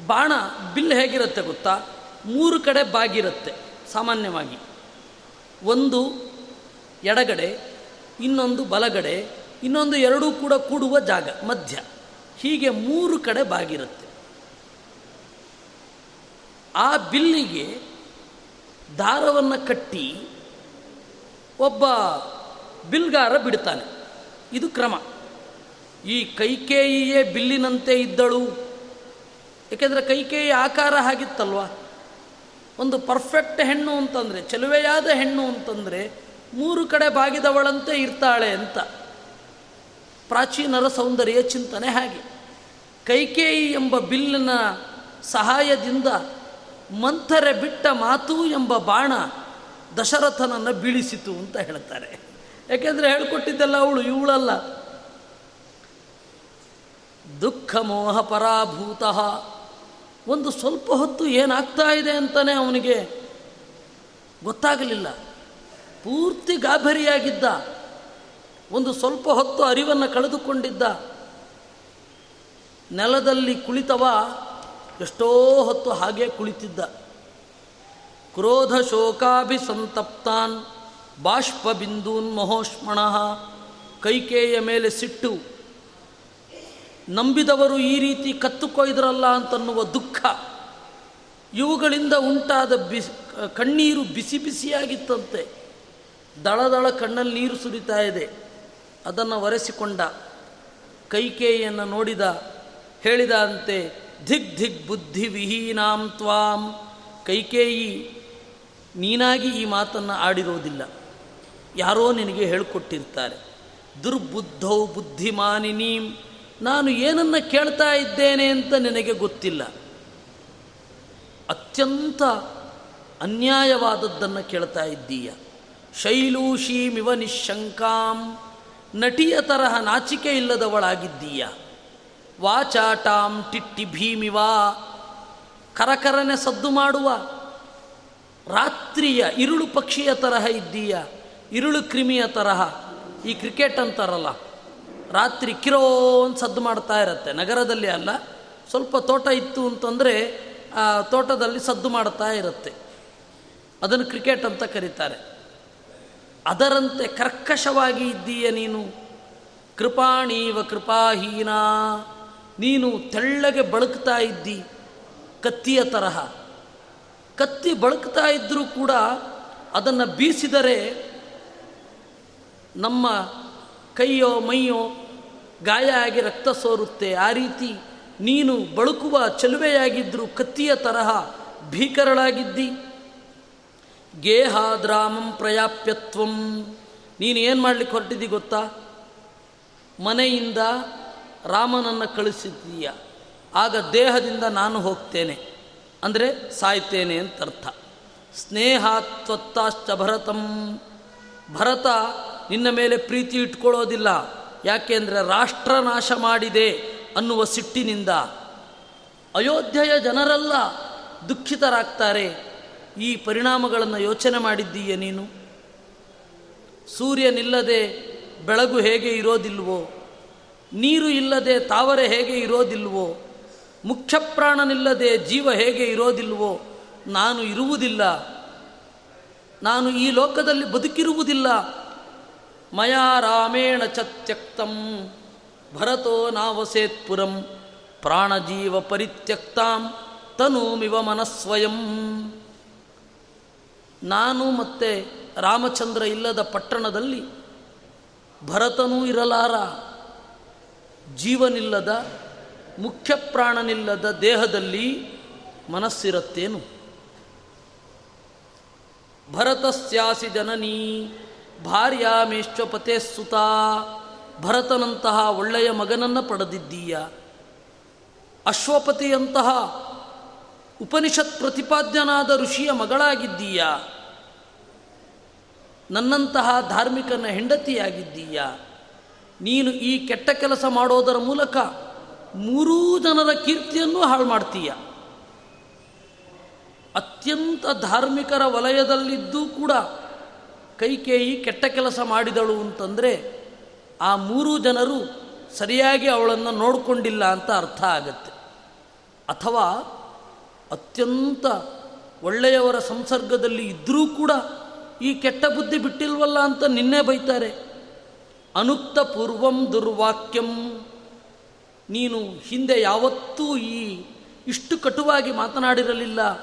ಬಾಣ ಬಿಲ್ ಹೇಗಿರುತ್ತೆ ಗೊತ್ತಾ? ಮೂರು ಕಡೆ ಬಾಗಿರುತ್ತೆ, ಸಾಮಾನ್ಯವಾಗಿ. ಒಂದು ಎಡಗಡೆ, ಇನ್ನೊಂದು ಬಲಗಡೆ, ಇನ್ನೊಂದು ಎರಡೂ ಕೂಡ ಕೂಡುವ ಜಾಗ, ಮಧ್ಯ. ಹೀಗೆ ಮೂರು ಕಡೆ ಬಾಗಿರುತ್ತೆ. ಆ ಬಿಲ್ಲಿಗೆ ದಾರವನ್ನು ಕಟ್ಟಿ ಒಬ್ಬ ಬಿಲ್ಗಾರ ಬಿಡ್ತಾನೆ. ಇದು ಕ್ರಮ. ಈ ಕೈಕೇಯಿಯೇ ಬಿಲ್ಲಿನಂತೆ ಇದ್ದಳು. ಏಕೆಂದರೆ ಕೈಕೇಯಿ ಆಕಾರ ಆಗಿತ್ತಲ್ವ ಒಂದು ಪರ್ಫೆಕ್ಟ್ ಹೆಣ್ಣು ಅಂತಂದರೆ, ಚೆಲುವೆಯಾದ ಹೆಣ್ಣು ಅಂತಂದರೆ ಮೂರು ಕಡೆ ಬಾಗಿದವಳಂತೆ ಇರ್ತಾಳೆ ಅಂತ. ಪ್ರಾಚೀನರ ಸೌಂದರ್ಯ ಚಿಂತನೆ ಹಾಗೆ. ಕೈಕೇಯಿ ಎಂಬ ಬಿಲ್ಲಿನ ಸಹಾಯದಿಂದ ಮಂಥರೆ ಬಿಟ್ಟ ಮಾತು ಎಂಬ ಬಾಣ ದಶರಥನನ್ನು ಬೀಳಿಸಿತು ಅಂತ ಹೇಳ್ತಾರೆ. ಯಾಕೆಂದರೆ ಹೇಳ್ಕೊಟ್ಟಿದ್ದೆಲ್ಲ ಅವಳು, ಇವಳಲ್ಲ. ದುಃಖ ಮೋಹ ಪರಾಭೂತ. ಒಂದು ಸ್ವಲ್ಪ ಹೊತ್ತು ಏನಾಗ್ತಾ ಇದೆ ಅಂತಲೇ ಅವನಿಗೆ ಗೊತ್ತಾಗಲಿಲ್ಲ. ಪೂರ್ತಿ ಗಾಭರಿಯಾಗಿದ್ದ, ಒಂದು ಸ್ವಲ್ಪ ಹೊತ್ತು ಅರಿವನ್ನು ಕಳೆದುಕೊಂಡಿದ್ದ. ನೆಲದಲ್ಲಿ ಕುಳಿತವ, ಎಷ್ಟೋ ಹೊತ್ತು ಹಾಗೆ ಕುಳಿತಿದ್ದ. ಕ್ರೋಧ ಶೋಕಾಭಿಸಂತಪ್ತಾನ್ ಬಾಷ್ಪ ಬಿಂದೂನ್ ಮಹೋಷ್ಮಣ ಕೈಕೇಯ ಮೇಲೆ ಸಿಟ್ಟು ನಂಬಿದವರು ಈ ರೀತಿ ಕತ್ತು ಕೊಯ್ದರಲ್ಲ ಅಂತನ್ನುವ ದುಃಖ. ಇವುಗಳಿಂದ ಉಂಟಾದ ಬಿಸಿ, ಕಣ್ಣೀರು ಬಿಸಿ ಬಿಸಿಯಾಗಿತ್ತಂತೆ. ದಳ ದಳ ಕಣ್ಣಲ್ಲಿ ನೀರು ಸುರಿತಾ ಇದೆ. ಅದನ್ನು ಒರೆಸಿಕೊಂಡ. ಕೈಕೇಯಿಯನ್ನು ನೋಡಿದ, ಹೇಳಿದಂತೆ, ಧಿಗ್ ಧಿಗ್ ಬುದ್ಧಿ ವಿಹೀನಾಂ ತ್ವಾಂ. ಕೈಕೇಯಿ, ನೀನಾಗಿ ಈ ಮಾತನ್ನು ಆಡಿರೋದಿಲ್ಲ. ಯಾರೋ ನಿನಗೆ ಹೇಳಿಕೊಟ್ಟಿರ್ತಾರೆ. ದುರ್ಬುದ್ಧೌ ಬುದ್ಧಿಮಾನಿನೀಂ. ನಾನು ಏನನ್ನ ಕೇಳ್ತಾ ಇದ್ದೇನೆ ಅಂತ ನಿನಗೆ ಗೊತ್ತಿಲ್ಲ. ಅತ್ಯಂತ ಅನ್ಯಾಯವಾದದ್ದನ್ನು ಕೇಳ್ತಾ ಇದ್ದೀಯ. ಶೈಲೂಷೀಮಿವ ನಿಶಂಕಾಂ, ನಟಿಯ ತರಹ ನಾಚಿಕೆ ಇಲ್ಲದವಳಾಗಿದ್ದೀಯ. ವಾಚಾಟಾಂ ಟಿಟ್ಟಿ ಭೀಮಿವ, ಕರಕರನೆ ಸದ್ದು ಮಾಡುವ, ರಾತ್ರಿಯ ಇರುಳು ಪಕ್ಷಿಯ ತರಹ ಇದ್ದೀಯ. ಇರುಳು ಕ್ರಿಮಿಯ ತರಹ. ಈ ಕ್ರಿಕೆಟ್ ಅಂತಾರಲ್ಲ. ರಾತ್ರಿ ಕಿರೋ ಅಂತ ಸದ್ದು ಮಾಡ್ತಾ ಇರುತ್ತೆ. ನಗರದಲ್ಲಿ ಅಲ್ಲ, ಸ್ವಲ್ಪ ತೋಟ ಇತ್ತು ಅಂತಂದರೆ, ಆ, ತೋಟದಲ್ಲಿ ಸದ್ದು ಮಾಡ್ತಾ ಇರುತ್ತೆ. ಅದನ್ನು ಕ್ರಿಕೆಟ್ ಅಂತ ಕರೀತಾರೆ. ಅದರಂತೆ ಕರ್ಕಶವಾಗಿ ಇದ್ದೀಯ ನೀನು? ಕೃಪಾಣೀವ ಕೃಪಾಹೀನ, ನೀನು ತೆಳ್ಳಗೆ ಬಳಕ್ತಾ ಇದ್ದಿ, ಕತ್ತಿಯ ತರಹ. ಕತ್ತಿ ಬಳಕ್ತಾ ಇದ್ದರೂ ಕೂಡ ಅದನ್ನು ಬೀಸಿದರೆ ನಮ್ಮ ಕೈಯೋ ಮೈಯೋ ಗಾಯ ಆಗಿ ರಕ್ತ ಸೋರುತ್ತೆ. ಆ ರೀತಿ ನೀನು ಬಳುಕುವ ಚಲುವೆಯಾಗಿದ್ದರೂ ಕತ್ತಿಯ ತರಹ ಭೀಕರಳಾಗಿದ್ದಿ. ಗೇಹಾದ್ರಾಮಂ ಪ್ರಯಾಪ್ಯತ್ವಂ. ನೀನು ಏನು ಮಾಡಲಿಕ್ಕೆ ಹೊರಟಿದ್ದಿ ಗೊತ್ತಾ? ಮನೆಯಿಂದ ರಾಮನನ್ನು ಕಳಿಸಿದ್ದೀಯ. ಆಗ ದೇಹದಿಂದ ನಾನು ಹೋಗ್ತೇನೆ. ಅಂದರೆ ಸಾಯ್ತೇನೆ ಅಂತ ಅರ್ಥ ಸ್ನೇಹಾತ್ವತ್ತಾಶ್ಚ ಭರತಂ. ಭರತ ನಿನ್ನ ಮೇಲೆ ಪ್ರೀತಿ ಇಟ್ಕೊಳ್ಳೋದಿಲ್ಲ. ಯಾಕೆಂದರೆ ರಾಷ್ಟ್ರ ನಾಶ ಮಾಡಿದೆ ಅನ್ನುವ ಸಿಟ್ಟಿನಿಂದ ಅಯೋಧ್ಯೆಯ ಜನರೆಲ್ಲ ದುಃಖಿತರಾಗ್ತಾರೆ. ಈ ಪರಿಣಾಮಗಳನ್ನು ಯೋಚನೆ ಮಾಡಿದ್ದೀಯ ನೀನು? ಸೂರ್ಯನಿಲ್ಲದೆ ಬೆಳಗು ಹೇಗೆ ಇರೋದಿಲ್ವೋ? ನೀರು ಇಲ್ಲದೆ ತಾವರೆ ಹೇಗೆ ಇರೋದಿಲ್ವೋ? ಮುಖ್ಯ ಪ್ರಾಣನಿಲ್ಲದೆ ಜೀವ ಹೇಗೆ ಇರೋದಿಲ್ವೋ? ನಾನು ಇರುವುದಿಲ್ಲ. ನಾನು ಈ ಲೋಕದಲ್ಲಿ ಬದುಕಿರುವುದಿಲ್ಲ. ಮಯಾ ರಾಮೇಣ ಚ ತ್ಯಕ್ತಂ ಭರತೋ ನಾವಸೇತ್ಪುರಂ ಪ್ರಾಣಜೀವ ಪರಿತ್ಯಕ್ತಾಂ ತನೂಮಿವ ಮನಸ್ವಯಂ ನಾನು ಮತ್ತೆ ರಾಮಚಂದ್ರ ಇಲ್ಲದ ಪಟ್ಟಣದಲ್ಲಿ ಭರತನೂ ಇರಲಾರ। ಜೀವನಿಲ್ಲದ, ಮುಖ್ಯ ಪ್ರಾಣನಿಲ್ಲದ ದೇಹದಲ್ಲಿ ಮನಸ್ಸಿರತ್ತೇನು? ಭರತಸ್ಯಾಸಿ ಜನನೀ। ಭಾರ್ಯಾಮೇಶ್ವಪತೆ ಸುತ, ಭರತನಂತಹ ಒಳ್ಳೆಯ ಮಗನನ್ನು ಪಡೆದಿದ್ದೀಯ. ಅಶ್ವಪತಿಯಂತಹ ಉಪನಿಷತ್ ಪ್ರತಿಪಾದ್ಯನಾದ ಋಷಿಯ ಮಗಳಾಗಿದ್ದೀಯ. ನನ್ನಂತಹ ಧಾರ್ಮಿಕನ ಹೆಂಡತಿಯಾಗಿದ್ದೀಯ. ನೀನು ಈ ಕೆಟ್ಟ ಕೆಲಸ ಮಾಡೋದರ ಮೂಲಕ ಮೂರೂ ಜನರ ಕೀರ್ತಿಯನ್ನು ಹಾಳು ಮಾಡ್ತೀಯ. ಅತ್ಯಂತ ಧಾರ್ಮಿಕರ ವಲಯದಲ್ಲಿದ್ದೂ ಕೂಡ ಕೈಕೇಯಿ ಕೆಟ್ಟ ಕೆಲಸ ಮಾಡಿದಳು ಅಂತಂದರೆ ಆ ಮೂರೂ ಜನರು ಸರಿಯಾಗಿ ಅವಳನ್ನು ನೋಡಿಕೊಂಡಿಲ್ಲ ಅಂತ ಅರ್ಥ ಆಗತ್ತೆ. ಅಥವಾ ಅತ್ಯಂತ ಒಳ್ಳೆಯವರ ಸಂಸರ್ಗದಲ್ಲಿ ಇದ್ದರೂ ಕೂಡ ಈ ಕೆಟ್ಟ ಬುದ್ಧಿ ಬಿಟ್ಟಿಲ್ವಲ್ಲ ಅಂತ ನಿನ್ನೆ ಬೈತಾರೆ. ಅನುಕ್ತ ಪೂರ್ವಂ ದುರ್ವಾಕ್ಯಂ. ನೀನು ಹಿಂದೆ ಯಾವತ್ತೂ ಈ ಇಷ್ಟು ಕಟುವಾಗಿ ಮಾತನಾಡಿರಲಿಲ್ಲ.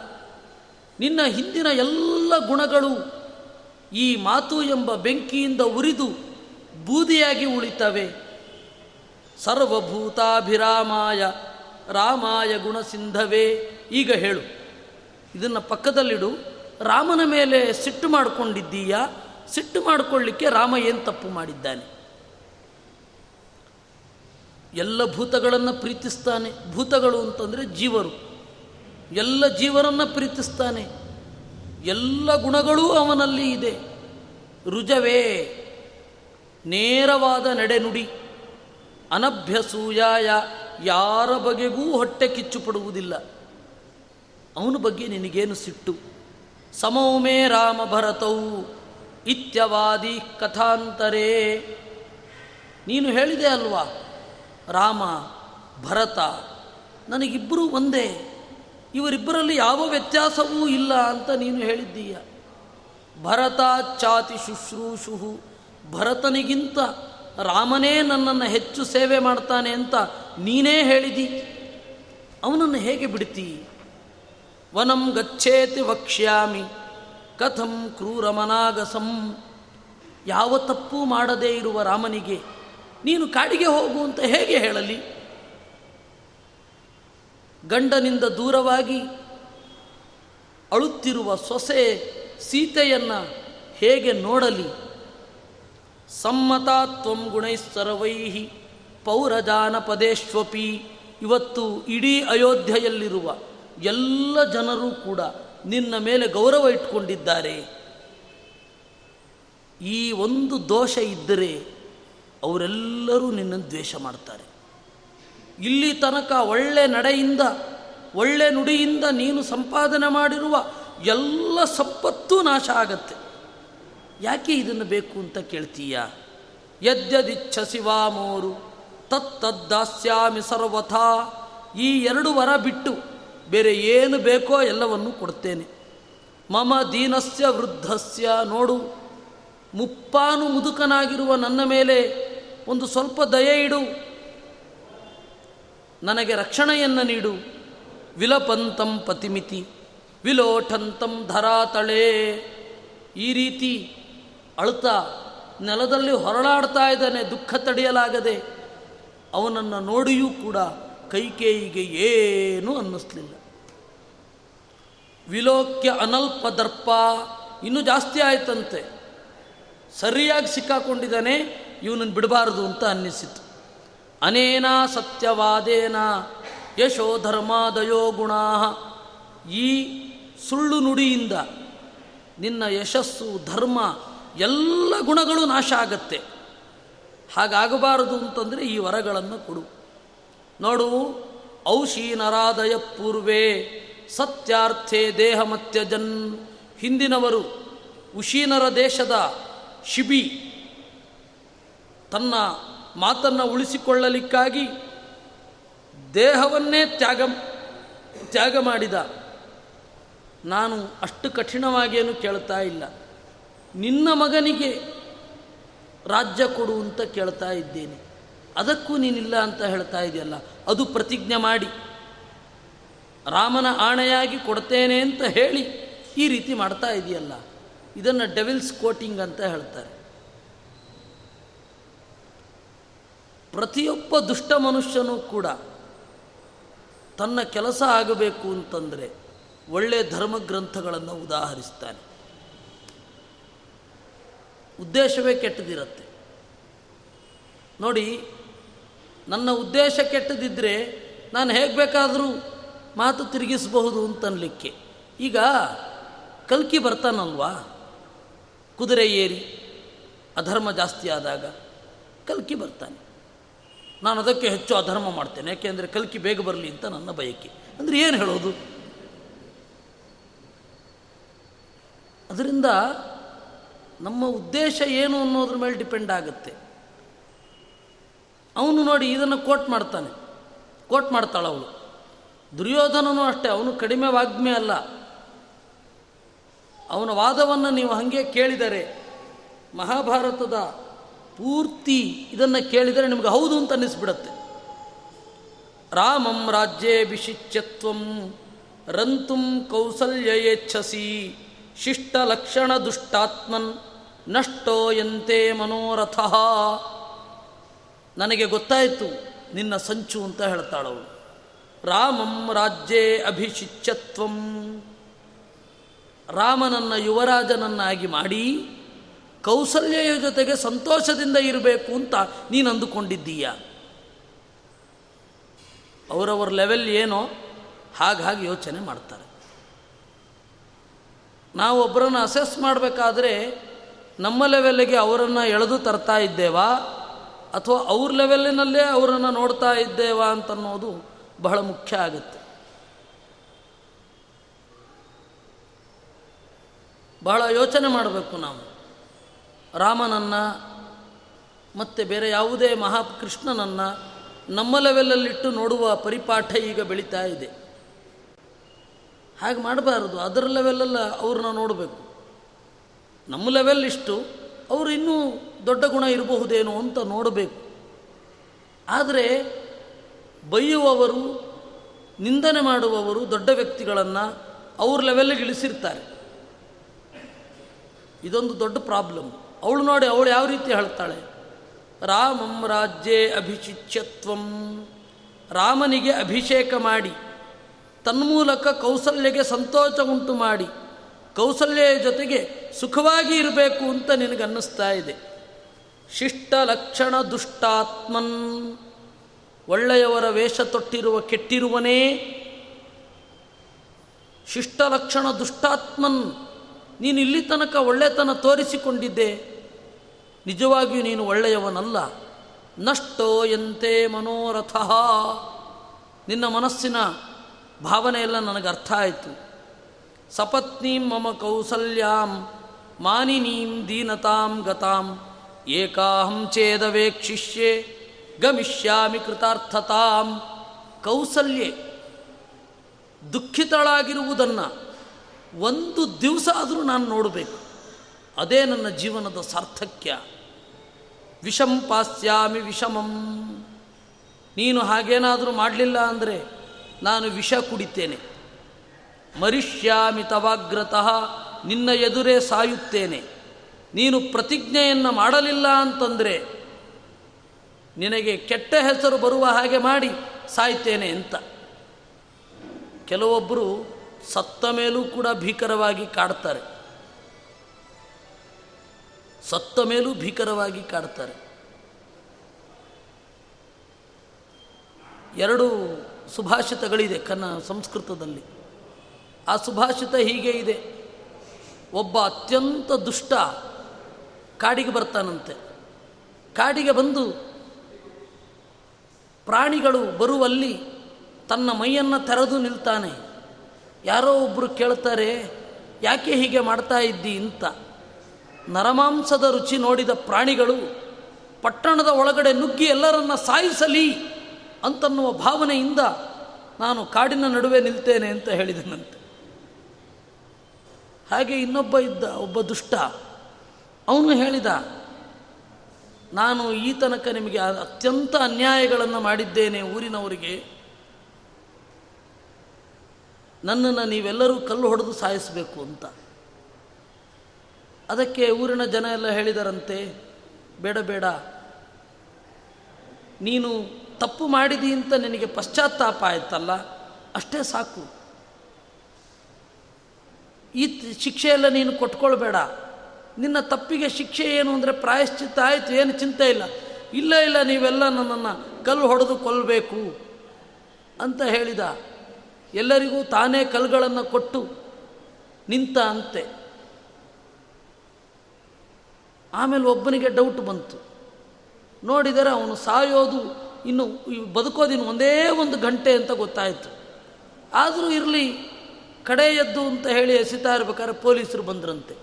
ನಿನ್ನ ಹಿಂದಿನ ಎಲ್ಲ ಗುಣಗಳು ಈ ಮಾತು ಎಂಬ ಬೆಂಕಿಯಿಂದ ಉರಿದು ಬೂದಿಯಾಗಿ ಉಳಿತವೆ. ಸರ್ವಭೂತಾಭಿರಾಮಾಯ ರಾಮಾಯ ಗುಣಸಿಂಧವೇ. ಈಗ ಹೇಳು. ಇದನ್ನು ಪಕ್ಕದಲ್ಲಿಡು. ರಾಮನ ಮೇಲೆ ಸಿಟ್ಟು ಮಾಡಿಕೊಂಡಿದ್ದೀಯಾ? ಸಿಟ್ಟು ಮಾಡಿಕೊಳ್ಳಿಕ್ಕೆ ರಾಮ ಏನು ತಪ್ಪು ಮಾಡಿದ್ದಾನೆ? ಎಲ್ಲ ಭೂತಗಳನ್ನು ಪ್ರೀತಿಸ್ತಾನೆ. ಭೂತಗಳು ಅಂತಂದರೆ ಜೀವರು. ಎಲ್ಲ ಜೀವರನ್ನು ಪ್ರೀತಿಸ್ತಾನೆ. ಎಲ್ಲ ಗುಣಗಳೂ ಅವನಲ್ಲಿ ಇದೆ. ರುಜವೇ ನೇರವಾದ ನಡೆನುಡಿ, ಅನಭ್ಯಸೂಯಾಯ, ಯಾರ ಬಗೆಗೂ ಹೊಟ್ಟೆ ಕಿಚ್ಚು ಪಡುವುದಿಲ್ಲ ಅವನ ಬಗ್ಗೆ ನಿನಗೇನು ಸಿಟ್ಟು? ಸಮೌಮೇ ರಾಮ ಭರತೌ ಇತ್ಯವಾದಿ ಕಥಾಂತರೇ. ನೀನು ಹೇಳಿದೆ ಅಲ್ವಾ, ರಾಮ, ಭರತ, ನನಗಿಬ್ಬರೂ ಒಂದೇ. ಇವರಿಬ್ಬರಲ್ಲಿ ಯಾವ ವ್ಯತ್ಯಾಸವೂ ಇಲ್ಲ ಅಂತ ನೀನು ಹೇಳಿದ್ದೀಯ. ಭರತ ಚಾತಿ ಶುಶ್ರೂಷು ಭರತನಿಗಿಂತ ರಾಮನೇ ನನ್ನನ್ನು ಹೆಚ್ಚು ಸೇವೆ ಮಾಡ್ತಾನೆ ಅಂತ ನೀನೇ ಹೇಳಿದಿ. ಅವನನ್ನು ಹೇಗೆ ಬಿಡ್ತೀ? ವನಂ ಗಚ್ಚೇತಿ ವಕ್ಷ್ಯಾಮಿ. ಕಥಂ ಕ್ರೂರಮನಾಗಸಂ. ಯಾವ ತಪ್ಪು ಮಾಡದೇ ಇರುವ ರಾಮನಿಗೆ ನೀನು ಕಾಡಿಗೆ ಹೋಗು ಅಂತ ಹೇಗೆ ಹೇಳಲಿ? ಗಂಡನಿಂದ ದೂರವಾಗಿ ಅಳುತ್ತಿರುವ ಸೊಸೆ ಸೀತೆಯನ್ನು ಹೇಗೆ ನೋಡಲಿ? ಸಮ್ಮತಾತ್ವಂ ಗುಣೈಸ್ಸರವೈಹಿ ಪೌರಜಾನಪದೇಶ್ವಪಿ. ಇವತ್ತು ಇಡೀ ಅಯೋಧ್ಯೆಯಲ್ಲಿರುವ ಎಲ್ಲ ಜನರು ಕೂಡ ನಿನ್ನ ಮೇಲೆ ಗೌರವ ಇಟ್ಕೊಂಡಿದ್ದಾರೆ. ಈ ಒಂದು ದೋಷ ಇದ್ದರೆ ಅವರೆಲ್ಲರೂ ನಿನ್ನನ್ನು ದ್ವೇಷ ಮಾಡ್ತಾರೆ. ಇಲ್ಲಿ ತನಕ ಒಳ್ಳೆ ನಡೆಯಿಂದ, ಒಳ್ಳೆ ನುಡಿಯಿಂದ ನೀನು ಸಂಪಾದನೆ ಮಾಡಿರುವ ಎಲ್ಲ ಸಂಪತ್ತೂ ನಾಶ ಆಗತ್ತೆ. ಯಾಕೆ ಇದನ್ನು ಬೇಕು ಅಂತ ಕೇಳ್ತೀಯ? ಯದ್ಯದಿಚ್ಛಸಿ ವಾಮೋರು ತತ್ತದ್ದಾಸ್ಯಾಮಿ ಸರ್ವಥಾ. ಈ ಎರಡು ವರ ಬಿಟ್ಟು ಬೇರೆ ಏನು ಬೇಕೋ ಎಲ್ಲವನ್ನು ಕೊಡ್ತೇನೆ. ಮಮ ದೀನಸ್ಯ ವೃದ್ಧಸ್ಯ. ನೋಡು, ಮುಪ್ಪಾನು ಮುದುಕನಾಗಿರುವ ನನ್ನ ಮೇಲೆ ಒಂದು ಸ್ವಲ್ಪ ದಯೆ ಇಡು. ನನಗೆ ರಕ್ಷಣೆಯನ್ನು ನೀಡು. ವಿಲಪಂತಂ ಪತಿಮಿತಿ, ವಿಲೋಠಂತಂ ಧರಾತಳೆ. ಈ ರೀತಿ ಅಳುತ್ತಾ ನೆಲದಲ್ಲಿ ಹೊರಳಾಡ್ತಾ ಇದ್ದಾನೆ, ದುಃಖ ತಡೆಯಲಾಗದೆ. ಅವನನ್ನು ನೋಡಿಯೂ ಕೂಡ ಕೈಕೇಯಿಗೆ ಏನೂ ಅನ್ನಿಸ್ಲಿಲ್ಲ. ವಿಲೋಕ್ಯ ಅನಲ್ಪ ದರ್ಪ ಇನ್ನೂ ಜಾಸ್ತಿ ಆಯ್ತಂತೆ. ಸರಿಯಾಗಿ ಸಿಕ್ಕಾಕೊಂಡಿದ್ದಾನೆ, ಇವನನ್ನು ಬಿಡಬಾರದು ಅಂತ ಅನ್ನಿಸಿತು. ಅನೇನ ಸತ್ಯವಾದೇನ ಯಶೋ ಧರ್ಮಾದಯೋ ಗುಣಾ. ಈ ಸುಳ್ಳು ನುಡಿಯಿಂದ ನಿನ್ನ ಯಶಸ್ಸು, ಧರ್ಮ, ಎಲ್ಲ ಗುಣಗಳು ನಾಶ ಆಗತ್ತೆ. ಹಾಗಾಗಬಾರದು ಅಂತಂದರೆ ಈ ವರಗಳನ್ನು ಕೊಡು. ನೋಡು ಔಷೀನರಾದಯ ಪೂರ್ವೇ ಸತ್ಯಾರ್ಥೇ ದೇಹಮತ್ಯಜನ್. ಹಿಂದಿನವರು ಉಶೀನರ ದೇಶದ ಶಿಬಿ, ತನ್ನ ಮಾತನ್ನು ಉಳಿಸಿಕೊಳ್ಳಲಿಕ್ಕಾಗಿ ದೇಹವನ್ನೇ ತ್ಯಾಗ ತ್ಯಾಗ ಮಾಡಿದ. ನಾನು ಅಷ್ಟು ಕಠಿಣವಾಗೇನು ಕೇಳ್ತಾ ಇಲ್ಲ. ನಿನ್ನ ಮಗನಿಗೆ ರಾಜ್ಯ ಕೊಡು ಅಂತ ಕೇಳ್ತಾ ಇದ್ದೇನೆ. ಅದಕ್ಕೂ ನೀನಿಲ್ಲ ಅಂತ ಹೇಳ್ತಾ ಇದೆಯಲ್ಲ, ಅದು ಪ್ರತಿಜ್ಞೆ ಮಾಡಿ. ರಾಮನ ಆಣೆಯಾಗಿ ಕೊಡ್ತೇನೆ ಅಂತ ಹೇಳಿ ಈ ರೀತಿ ಮಾಡ್ತಾ ಇದೆಯಲ್ಲ. ಇದನ್ನು ಡೆವಿಲ್ಸ್ ಕೋಟಿಂಗ್ ಅಂತ ಹೇಳ್ತಾರೆ. ಪ್ರತಿಯೊಬ್ಬ ದುಷ್ಟ ಮನುಷ್ಯನೂ ಕೂಡ ತನ್ನ ಕೆಲಸ ಆಗಬೇಕು ಅಂತಂದರೆ ಒಳ್ಳೆಯ ಧರ್ಮಗ್ರಂಥಗಳನ್ನು ಉದಾಹರಿಸ್ತಾನೆ. ಉದ್ದೇಶವೇ ಕೆಟ್ಟದಿರುತ್ತೆ. ನೋಡಿ, ನನ್ನ ಉದ್ದೇಶ ಕೆಟ್ಟದಿದ್ದರೆ ನಾನು ಹೇಗೆ ಬೇಕಾದರೂ ಮಾತು ತಿರುಗಿಸಬಹುದು ಅಂತನ್ಲಿಕ್ಕೆ. ಈಗ ಕಲ್ಕಿ ಬರ್ತಾನಲ್ವಾ? ಕುದುರೆ ಏರಿ, ಅಧರ್ಮ ಜಾಸ್ತಿ ಆದಾಗ ಕಲ್ಕಿ ಬರ್ತಾನೆ. ನಾನು ಅದಕ್ಕೆ ಹೆಚ್ಚು ಅಧರ್ಮ ಮಾಡ್ತೇನೆ ಯಾಕೆಂದರೆ ಕಲ್ಕಿ ಬೇಗ ಬರಲಿ ಅಂತ ನನ್ನ ಬಯಕೆ. ಅಂದರೆ ಏನು ಹೇಳೋದು? ಅದರಿಂದ ನಮ್ಮ ಉದ್ದೇಶ ಏನು ಅನ್ನೋದ್ರ ಮೇಲೆ ಡಿಪೆಂಡ್ ಆಗುತ್ತೆ. ಅವನು ನೋಡಿ ಇದನ್ನು ಕೋಟ್ ಮಾಡ್ತಾನೆ. ಕೋಟ್ ಮಾಡ್ತಾಳೆ ಅವಳು. ದುರ್ಯೋಧನನು ಅಷ್ಟೇ, ಅವನು ಕಡಿಮೆ ವಾಗ್ಮೆ ಅಲ್ಲ. ಅವನ ವಾದವನ್ನು ನೀವು ಹಾಗೆ ಕೇಳಿದರೆ ಮಹಾಭಾರತದ ಪೂರ್ತಿ ಇದನ್ನು ಕೇಳಿದರೆ ನಿಮಗೆ ಹೌದು ಅಂತ ಅನ್ನಿಸ್ಬಿಡತ್ತೆ. ರಾಮಂ ರಾಜ್ಯೇ ವಿಶಿಚ್ಯತ್ವಂ ರಂತುಂ ಕೌಸಲ್ಯಯೇಚ್ಛಸಿ ಶಿಷ್ಟಲಕ್ಷಣ ದುಷ್ಟಾತ್ಮನ್ ನಷ್ಟೋಯಂತೆ ಮನೋರಥ. ನನಗೆ ಗೊತ್ತಾಯಿತು ನಿನ್ನ ಸಂಚು ಅಂತ ಹೇಳ್ತಾಳವಳು. ರಾಮಂ ರಾಜ್ಯೇ ಅಭಿಷಿಚ್ಯತ್ವಂ ರಾಮನನ್ನ ಯುವರಾಜನನ್ನಾಗಿ ಮಾಡಿ ಕೌಸಲ್ಯ ಜೊತೆಗೆ ಸಂತೋಷದಿಂದ ಇರಬೇಕು ಅಂತ ನೀನು ಅಂದುಕೊಂಡಿದ್ದೀಯ. ಅವರವರ ಲೆವೆಲ್ ಏನೋ ಹಾಗಾಗಿ ಯೋಚನೆ ಮಾಡ್ತಾರೆ. ನಾವು ಒಬ್ಬರನ್ನು ಅಸೆಸ್ ಮಾಡಬೇಕಾದ್ರೆ ನಮ್ಮ ಲೆವೆಲ್ಗೆ ಅವರನ್ನು ಎಳೆದು ತರ್ತಾ ಇದ್ದೇವಾ? ಅಥವಾ ಅವ್ರ ಲೆವೆಲ್ಲಿನಲ್ಲೇ ಅವರನ್ನು ನೋಡ್ತಾ ಇದ್ದೇವಾ ಅಂತನ್ನೋದು ಬಹಳ ಮುಖ್ಯ ಆಗುತ್ತೆ. ಬಹಳ ಯೋಚನೆ ಮಾಡಬೇಕು ನಾವು. ರಾಮನನ್ನು ಮತ್ತು ಬೇರೆ ಯಾವುದೇ ಮಹಾಕೃಷ್ಣನನ್ನು ನಮ್ಮ ಲೆವೆಲಲ್ಲಿಟ್ಟು ನೋಡುವ ಪರಿಪಾಠ ಈಗ ಬೆಳೀತಾ ಇದೆ. ಹಾಗೆ ಮಾಡಬಾರದು. ಅದರ ಲೆವೆಲಲ್ಲ ಅವ್ರನ್ನ ನೋಡಬೇಕು. ನಮ್ಮ ಲೆವೆಲ್ ಇಷ್ಟು ಅವರು ಇನ್ನೂ ದೊಡ್ಡ ಗುಣ ಇರಬಹುದೇನೋ ಅಂತ ನೋಡಬೇಕು. ಆದರೆ ಬೈಯುವವರು, ನಿಂದನೆ ಮಾಡುವವರು ದೊಡ್ಡ ವ್ಯಕ್ತಿಗಳನ್ನು ಅವ್ರ ಲೆವೆಲ್ಗೆ ಇಳಿಸಿರ್ತಾರೆ. ಇದೊಂದು ದೊಡ್ಡ ಪ್ರಾಬ್ಲಮ್. ಅವಳು ನೋಡಿ ಅವಳು ಯಾವ ರೀತಿ ಹೇಳ್ತಾಳೆ? ರಾಮಂ ರಾಜ್ಯೇ ಅಭಿಷಿಚ್ಯತ್ವಂ. ರಾಮನಿಗೆ ಅಭಿಷೇಕ ಮಾಡಿ, ತನ್ಮೂಲಕ ಕೌಸಲ್ಯಗೆ ಸಂತೋಷ ಉಂಟು ಮಾಡಿ, ಕೌಸಲ್ಯ ಜೊತೆಗೆ ಸುಖವಾಗಿ ಇರಬೇಕು ಅಂತ ನಿನಗನ್ನಿಸ್ತಾ ಇದೆ. ಶಿಷ್ಟ ಲಕ್ಷಣ ದುಷ್ಟಾತ್ಮನ್. ಒಳ್ಳೆಯವರ ವೇಷ ತೊಟ್ಟಿರುವ ಕೆಟ್ಟಿರುವನೇ. ಶಿಷ್ಟ ಲಕ್ಷಣ ದುಷ್ಟಾತ್ಮನ್. ನೀನು ಇಲ್ಲಿ ತನಕ ಒಳ್ಳೆತನ ತೋರಿಸಿಕೊಂಡಿದ್ದೆ. ನಿಜವಾಗಿಯೂ ನೀನು ಒಳ್ಳೆಯವನಲ್ಲ. ನಷ್ಟೋ ಎಂತೆ ಮನೋರಥ. ನಿನ್ನ ಮನಸ್ಸಿನ ಭಾವನೆ ಎಲ್ಲ ನನಗೆ ಅರ್ಥ ಆಯಿತು. ಸಪತ್ನೀಂ ಮಮ ಕೌಸಲ್ಯಾಂ, ಮಾನಿನೀಂ ದೀನತಾಂ ಗತಾಂ, ಏಕಾಹಂ ಚೇದವೇಕ್ಷಿಷ್ಯೆ ಗಮಿಷ್ಯಾಮಿ ಕೃತಾರ್ಥತಾಂ. ಕೌಸಲ್ಯೆ ದುಃಖಿತಳಾಗಿರುವುದನ್ನು ಒಂದು ದಿವಸ ಆದರೂ ನಾನು ನೋಡಬೇಕು. ಅದೇ ನನ್ನ ಜೀವನದ ಸಾರ್ಥಕ್ಯ. ವಿಷಂ ಪಾಸ್ಯಾಮಿ ವಿಷಮಂ. ನೀನು ಹಾಗೇನಾದರೂ ಮಾಡಲಿಲ್ಲ ಅಂದರೆ ನಾನು ವಿಷ ಕುಡಿತೇನೆ. ಮರಿಷ್ಯಾಮಿ ತವಾಗ್ರತಃ ನಿನ್ನ ಎದುರೇ ಸಾಯುತ್ತೇನೆ. ನೀನು ಪ್ರತಿಜ್ಞೆಯನ್ನು ಮಾಡಲಿಲ್ಲ ಅಂತಂದರೆ ನಿನಗೆ ಕೆಟ್ಟ ಹೆಸರು ಬರುವ ಹಾಗೆ ಮಾಡಿ ಸಾಯ್ತೇನೆ ಅಂತ. ಕೆಲವೊಬ್ಬರು ಸತ್ತ ಮೇಲೂ ಕೂಡ ಭೀಕರವಾಗಿ ಕಾಡ್ತಾರೆ. ಸತ್ತ ಮೇಲೂ ಭೀಕರವಾಗಿ ಕಾಡ್ತಾರೆ. ಎರಡು ಸುಭಾಷಿತಗಳಿದೆ ಕನ್ನ ಸಂಸ್ಕೃತದಲ್ಲಿ. ಆ ಸುಭಾಷಿತ ಹೀಗೆ ಇದೆ. ಒಬ್ಬ ಅತ್ಯಂತ ದುಷ್ಟ ಕಾಡಿಗೆ ಬರ್ತಾನಂತೆ. ಕಾಡಿಗೆ ಬಂದು ಪ್ರಾಣಿಗಳು ಬರುವಲ್ಲಿ ತನ್ನ ಮೈಯನ್ನು ತೆರೆದು ನಿಲ್ತಾನೆ. ಯಾರೋ ಒಬ್ಬರು ಕೇಳ್ತಾರೆ, ಯಾಕೆ ಹೀಗೆ ಮಾಡ್ತಾ ಇದ್ದಿ? ಅಂತ. ನರಮಾಂಸದ ರುಚಿ ನೋಡಿದ ಪ್ರಾಣಿಗಳು, ಪಟ್ಟಣದ ಒಳಗಡೆ ನುಗ್ಗಿ ಎಲ್ಲರನ್ನ ಸಾಯಿಸಲಿ ಅಂತನ್ನುವ ಭಾವನೆಯಿಂದ ನಾನು ಕಾಡಿನ ನಡುವೆ ನಿಲ್ತೇನೆ ಅಂತ ಹೇಳಿದನಂತೆ. ಹಾಗೆ ಇನ್ನೊಬ್ಬ ಇದ್ದ, ಒಬ್ಬ ದುಷ್ಟ. ಅವನು ಹೇಳಿದ, ನಾನು ಈ ನಿಮಗೆ ಅತ್ಯಂತ ಅನ್ಯಾಯಗಳನ್ನು ಮಾಡಿದ್ದೇನೆ ಊರಿನವರಿಗೆ. ನನ್ನನ್ನು ನೀವೆಲ್ಲರೂ ಕಲ್ಲು ಹೊಡೆದು ಸಾಯಿಸಬೇಕು ಅಂತ. ಅದಕ್ಕೆ ಊರಿನ ಜನ ಎಲ್ಲ ಹೇಳಿದರಂತೆ, ಬೇಡ ಬೇಡ. ನೀನು ತಪ್ಪು ಮಾಡಿದಿ ಅಂತ ನಿನಗೆ ಪಶ್ಚಾತ್ತಾಪ ಆಯ್ತಲ್ಲ, ಅಷ್ಟೇ ಸಾಕು. ಈ ಶಿಕ್ಷೆಯೆಲ್ಲ ನೀನು ಕೊಟ್ಕೊಳ್ಬೇಡ. ನಿನ್ನ ತಪ್ಪಿಗೆ ಶಿಕ್ಷೆ ಏನು ಅಂದರೆ ಪ್ರಾಯಶ್ಚಿತ್ತ ಆಯಿತು, ಏನು ಚಿಂತೆ ಇಲ್ಲ. ಇಲ್ಲ ಇಲ್ಲ, ನೀವೆಲ್ಲ ನನ್ನನ್ನು ಕಲ್ಲು ಹೊಡೆದು ಕೊಲ್ಲಬೇಕು ಅಂತ ಹೇಳಿದ. ಎಲ್ಲರಿಗೂ ತಾನೇ ಕಲ್ಲುಗಳನ್ನು ಕೊಟ್ಟು ನಿಂತ ಅಂತೆ. ಆಮೇಲೆ ಒಬ್ಬನಿಗೆ ಡೌಟ್ ಬಂತು. ನೋಡಿದರೆ ಅವನು ಸಾಯೋದು, ಇನ್ನು ಬದುಕೋದಿನ್ನು ಒಂದೇ ಒಂದು ಗಂಟೆ ಅಂತ ಗೊತ್ತಾಯಿತು. ಆದರೂ ಇರಲಿ, ಕಡೆ ಎದ್ದು ಅಂತ ಹೇಳಿ ಎಸಿತಾ ಇರ್ಬೇಕಾದ್ರೆ ಪೊಲೀಸರು ಬಂದ್ರಂತೆ.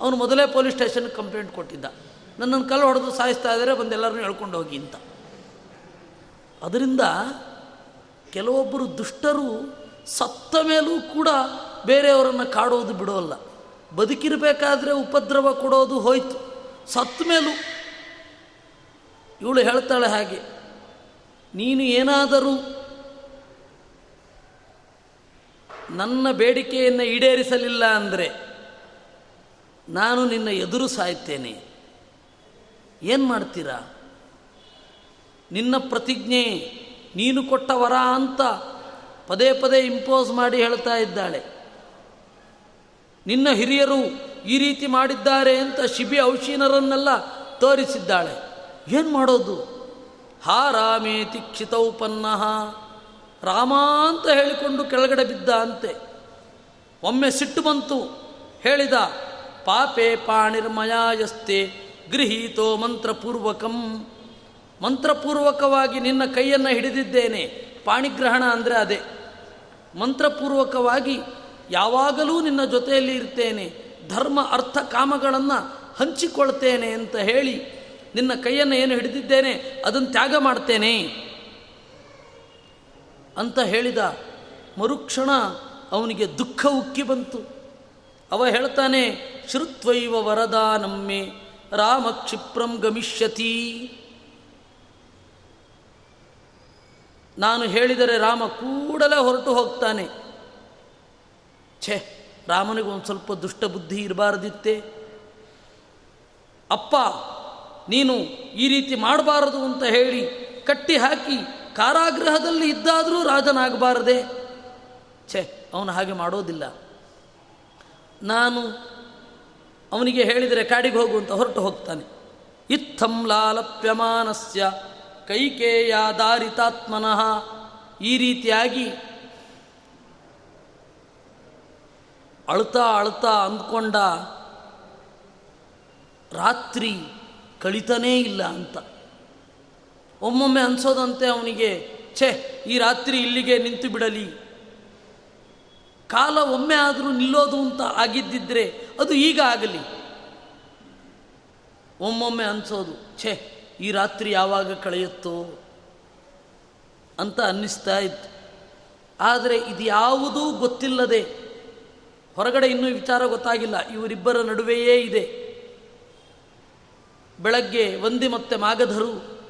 ಅವನು ಮೊದಲೇ ಪೊಲೀಸ್ ಸ್ಟೇಷನ್ಗೆ ಕಂಪ್ಲೇಂಟ್ ಕೊಟ್ಟಿದ್ದ. ನನ್ನನ್ನು ಕಲ್ಲು ಹೊಡೆದು ಸಾಯಿಸ್ತಾ ಇದ್ದಾರೆ, ಬಂದು ಎಲ್ಲರನ್ನೂ ಹೇಳ್ಕೊಂಡು ಹೋಗಿ ಅಂತ. ಅದರಿಂದ ಕೆಲವೊಬ್ಬರು ದುಷ್ಟರು ಸತ್ತ ಮೇಲೂ ಕೂಡ ಬೇರೆಯವರನ್ನು ಕಾಡೋದು ಬಿಡೋಲ್ಲ. ಬದುಕಿರಬೇಕಾದ್ರೆ ಉಪದ್ರವ ಕೊಡೋದು ಹೋಯ್ತು. ಸತ್ತ ಮೇಲೂ. ಇವಳು ಹೇಳ್ತಾಳೆ ಹಾಗೆ, ನೀನು ಏನಾದರೂ ನನ್ನ ಬೇಡಿಕೆಯನ್ನು ಈಡೇರಿಸಲಿಲ್ಲ ಅಂದರೆ ನಾನು ನಿನ್ನ ಎದುರು ಸಾಯ್ತೇನೆ. ಏನು ಮಾಡ್ತೀರಾ? ನಿನ್ನ ಪ್ರತಿಜ್ಞೆ ನೀನು ಕೊಟ್ಟ ವರ ಅಂತ ಪದೇ ಪದೇ ಇಂಪೋಸ್ ಮಾಡಿ ಹೇಳ್ತಾ ಇದ್ದಾಳೆ. ನಿನ್ನ ಹಿರಿಯರು ಈ ರೀತಿ ಮಾಡಿದ್ದಾರೆ ಅಂತ ಶಿಬಿ ಔಷೀನರನ್ನೆಲ್ಲ ತೋರಿಸಿದ್ದಾಳೆ. ಏನು ಮಾಡೋದು? ಹಾ ರಾಮೇ ತಿಕ್ಷಿತೌಪನ್ನಃ ರಾಮ ಅಂತ ಹೇಳಿಕೊಂಡು ಕೆಳಗಡೆ ಬಿದ್ದ ಅಂತೆ. ಒಮ್ಮೆ ಸಿಟ್ಟು ಬಂತು. ಹೇಳಿದ, ಪಾಪೇ ಪಾಣಿರ್ಮಯಾಯಸ್ತೆ ಗೃಹೀತೋ ಮಂತ್ರಪೂರ್ವಕಂ. ಮಂತ್ರಪೂರ್ವಕವಾಗಿ ನಿನ್ನ ಕೈಯನ್ನು ಹಿಡಿದಿದ್ದೇನೆ. ಪಾಣಿಗ್ರಹಣ ಅಂದರೆ ಅದೇ. ಮಂತ್ರಪೂರ್ವಕವಾಗಿ ಯಾವಾಗಲೂ ನಿನ್ನ ಜೊತೆಯಲ್ಲಿ ಇರ್ತೇನೆ. ಧರ್ಮ, ಅರ್ಥ, ಕಾಮಗಳನ್ನು ಹಂಚಿಕೊಳ್ತೇನೆ ಅಂತ ಹೇಳಿ ನಿನ್ನ ಕೈಯನ್ನು ಏನು ಹಿಡಿದಿದ್ದೇನೆ ಅದನ್ನು ತ್ಯಾಗ ಮಾಡ್ತೇನೆ ಅಂತ ಹೇಳಿದ ಮರುಕ್ಷಣ ಅವನಿಗೆ ದುಃಖ ಉಕ್ಕಿ ಬಂತು. ಅವ ಹೇಳ್ತಾನೆ, ಶ್ರುತ್ವೈವ ವರದಾನಮ್ಮೆ ರಾಮ ಕ್ಷಿಪ್ರಂ ಗಮಿಷ್ಯತಿ. ನಾನು ಹೇಳಿದರೆ ರಾಮ ಕೂಡಲೇ ಹೊರಟು ಹೋಗ್ತಾನೆ. ಛೇ, ರಾಮನಿಗೆ ಒಂದು ಸ್ವಲ್ಪ ದುಷ್ಟ ಬುದ್ಧಿ ಇರಬಾರ್ದಿತ್ತೆ. ಅಪ್ಪ, ನೀನು ಈ ರೀತಿ ಮಾಡಬಾರದು ಅಂತ ಹೇಳಿ ಕಟ್ಟಿ ಹಾಕಿ ಕಾರಾಗೃಹದಲ್ಲಿ ಇದ್ದಾದರೂ ರಾಜನಾಗಬಾರದೆ. ಛೇ, ಅವನು ಹಾಗೆ ಮಾಡೋದಿಲ್ಲ. ನಾನು ಅವನಿಗೆ ಹೇಳಿದರೆ ಕಾಡಿಗೆ ಹೋಗು ಅಂತ ಹೊರಟು ಹೋಗ್ತಾನೆ. ಇತ್ತಂ ಲಾಲಪ್ಯಮಾನಸ್ಯ ಕೈಕೇಯ ದಾರಿತಾತ್ಮನಃ. ಈ ರೀತಿಯಾಗಿ ಅಳ್ತಾ ಅಳ್ತಾ ಅಂದ್ಕೊಂಡ ರಾತ್ರಿ ಕಳಿತನೇ ಇಲ್ಲ ಅಂತ. ಒಮ್ಮೊಮ್ಮೆ ಅನ್ಸೋದಂತೆ ಅವನಿಗೆ, ಛೇ, ಈ ರಾತ್ರಿ ಇಲ್ಲಿಗೆ ನಿಂತು ಬಿಡಲಿ. ಕಾಲ ಒಮ್ಮೆ ಆದರೂ ನಿಲ್ಲೋದು ಅಂತ ಆಗಿದ್ದಿದ್ರೆ ಅದು ಈಗ ಆಗಲಿ. ಒಮ್ಮೊಮ್ಮೆ ಅನಿಸೋದು, ಛೇ ಈ ರಾತ್ರಿ ಯಾವಾಗ ಕಳೆಯುತ್ತೋ ಅಂತ ಅನ್ನಿಸ್ತಾ ಇತ್ತು. ಆದರೆ ಇದು ಯಾವುದೂ ಗೊತ್ತಿಲ್ಲದೆ ಹೊರಗಡೆ ಇನ್ನೂ ವಿಚಾರ ಗೊತ್ತಾಗಿಲ್ಲ. ಇವರಿಬ್ಬರ ನಡುವೆಯೇ ಇದೆ. ಬೆಳಗ್ಗೆ ವಂದಿ ಮತ್ತೆ ಮಾಗಧರು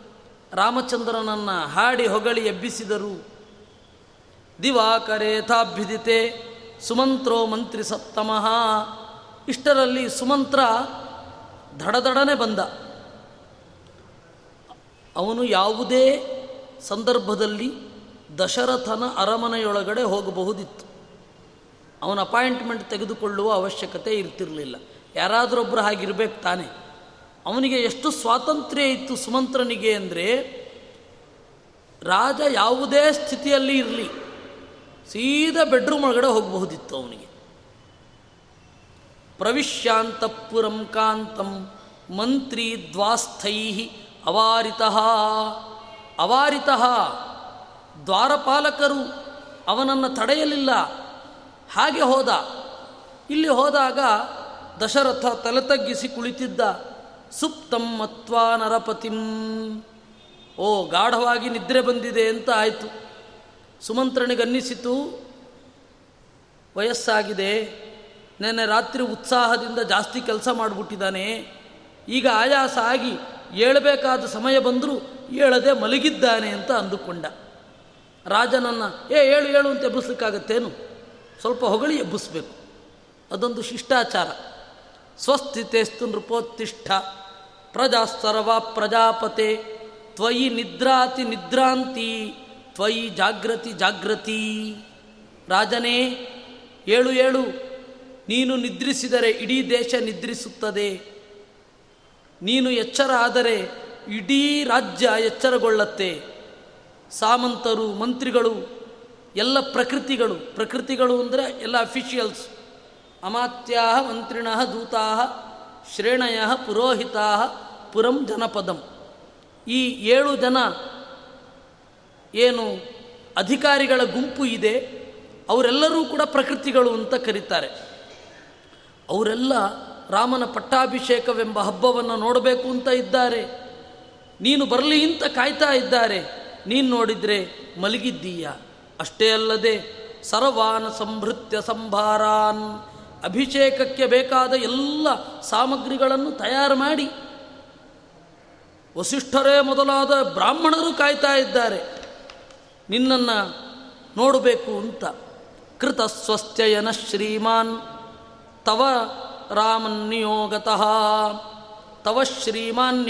ರಾಮಚಂದ್ರನನ್ನು ಹಾಡಿ ಹೊಗಳಿ ಎಬ್ಬಿಸಿದರು. ದಿವಾಕರೇಥಾಭ್ಯುದಿತೆ ಸುಮಂತ್ರೋ ಮಂತ್ರಿ ಸಪ್ತಮಃ. ಇಷ್ಟರಲ್ಲಿ ಸುಮಂತ್ರ ದಡದಡನೆ ಬಂದ. ಅವನು ಯಾವುದೇ ಸಂದರ್ಭದಲ್ಲಿ ದಶರಥನ ಅರಮನೆಯೊಳಗಡೆ ಹೋಗಬಹುದಿತ್ತು. ಅವನ ಅಪಾಯಿಂಟ್ಮೆಂಟ್ ತೆಗೆದುಕೊಳ್ಳುವ ಅವಶ್ಯಕತೆ ಇರ್ತಿರಲಿಲ್ಲ. ಯಾರಾದರೊಬ್ಬರು ಹಾಗಿರ್ಬೇಕು ತಾನೆ. ಅವನಿಗೆ ಎಷ್ಟು ಸ್ವಾತಂತ್ರ್ಯ ಇತ್ತು ಸುಮಂತ್ರನಿಗೆ ಅಂದರೆ, ರಾಜ ಯಾವುದೇ ಸ್ಥಿತಿಯಲ್ಲಿ ಇರಲಿ, ಸೀದಾ ಬೆಡ್ರೂಮ್ ಒಳಗಡೆ ಹೋಗಬಹುದಿತ್ತು ಅವನಿಗೆ. ಪ್ರವಿಶ್ಯಾಂತಪುರಂ ಕಾಂತಂ ಮಂತ್ರಿ ದ್ವಾಸ್ಥೈ ಅವಾರಿತ ಅವಾರಿತ ದ್ವಾರಪಾಲಕರು ಅವನನ್ನು ತಡೆಯಲಿಲ್ಲ. ಹಾಗೆ ಹೋದ. ಇಲ್ಲಿ ಹೋದಾಗ ದಶರಥ ತಲೆ ತಗ್ಗಿಸಿ ಕುಳಿತಿದ್ದ. ಸುಪ್ತಂ ಮತ್ವಾ ನರಪತಿಂ. ಓ, ಗಾಢವಾಗಿ ನಿದ್ರೆ ಬಂದಿದೆ ಅಂತ ಆಯಿತು. ಸುಮಂತ್ರನಿಗನ್ನಿಸಿತು. ವಯಸ್ಸಾಗಿದೆ. ನೆನ್ನೆ ರಾತ್ರಿ ಉತ್ಸಾಹದಿಂದ ಜಾಸ್ತಿ ಕೆಲಸ ಮಾಡಿಬಿಟ್ಟಿದ್ದಾನೆ. ಈಗ ಆಯಾಸ ಆಗಿ ಏಳಬೇಕಾದ ಸಮಯ ಬಂದರೂ ಏಳದೆ ಮಲಗಿದ್ದಾನೆ ಅಂತ ಅಂದುಕೊಂಡ. ರಾಜನನ್ನು, ಏ, ಏಳು ಹೇಳು ಅಂತ ಎಬ್ಬಿಸ್ಲಿಕ್ಕಾಗತ್ತೇನು? ಸ್ವಲ್ಪ ಹೊಗಳಿ ಎಬ್ಬಿಸ್ಬೇಕು. ಅದೊಂದು ಶಿಷ್ಟಾಚಾರ. ಸ್ವಸ್ಥಿತೇಸ್ತು ನೃಪೋತ್ತಿಷ್ಠ. ಪ್ರಜಾಸ್ತರವ ಪ್ರಜಾಪತೆ. ತ್ವಯಿ ನಿದ್ರಾತಿ ನಿದ್ರಾಂತಿ. ತ್ವಯಿ ಜಾಗೃತಿ ಜಾಗೃತಿ ರಾಜನೇ, ಏಳು ಏಳು, ನೀನು ನಿದ್ರಿಸಿದರೆ ಇಡೀ ದೇಶ ನಿದ್ರಿಸುತ್ತದೆ. ನೀನು ಎಚ್ಚರ ಆದರೆ ಇಡೀ ರಾಜ್ಯ ಎಚ್ಚರಗೊಳ್ಳತ್ತೆ. ಸಾಮಂತರು, ಮಂತ್ರಿಗಳು, ಎಲ್ಲ ಪ್ರಕೃತಿಗಳು ಪ್ರಕೃತಿಗಳು ಅಂದರೆ ಎಲ್ಲ ಅಫಿಷಿಯಲ್ಸ್ ಅಮಾತ್ಯಾ ಮಂತ್ರಿಣ ದೂತಾ ಶ್ರೇಣಯ ಪುರೋಹಿತಾ ಪುರಂ ಜನಪದಂ. ಈ ಏಳು ಜನ ಏನು ಅಧಿಕಾರಿಗಳ ಗುಂಪು ಇದೆ, ಅವರೆಲ್ಲರೂ ಕೂಡ ಪ್ರಕೃತಿಗಳು ಅಂತ ಕರೀತಾರೆ. ಅವರೆಲ್ಲ ರಾಮನ ಪಟ್ಟಾಭಿಷೇಕವೆಂಬ ಹಬ್ಬವನ್ನು ನೋಡಬೇಕು ಅಂತ ಇದ್ದಾರೆ. ನೀನು ಬರಲಿ ಅಂತ ಕಾಯ್ತಾ ಇದ್ದಾರೆ. ನೀನು ನೋಡಿದರೆ ಮಲಗಿದ್ದೀಯ. ಅಷ್ಟೇ ಅಲ್ಲದೆ ಸರ್ವಾನ ಸಂಭೃತ್ಯ ಸಂಭಾರಾನ್ ಅಭಿಷೇಕಕ್ಕೆ ಬೇಕಾದ ಎಲ್ಲ ಸಾಮಗ್ರಿಗಳನ್ನು ತಯಾರು ಮಾಡಿ. ವಸಿಷ್ಠರೇ ಮೊದಲಾದ ಬ್ರಾಹ್ಮಣರು ಕಾಯ್ತಾ ಇದ್ದಾರೆ. ನಿನ್ನನ್ನು ನೋಡಬೇಕು ಅಂತ. ಕೃತ ಸ್ವಸ್ಥಯನ ಶ್ರೀಮಾನ್. ತವ ರಾಮನ್ ನಿಯೋಗತಃ ತವ ಶ್ರೀಮಾನ್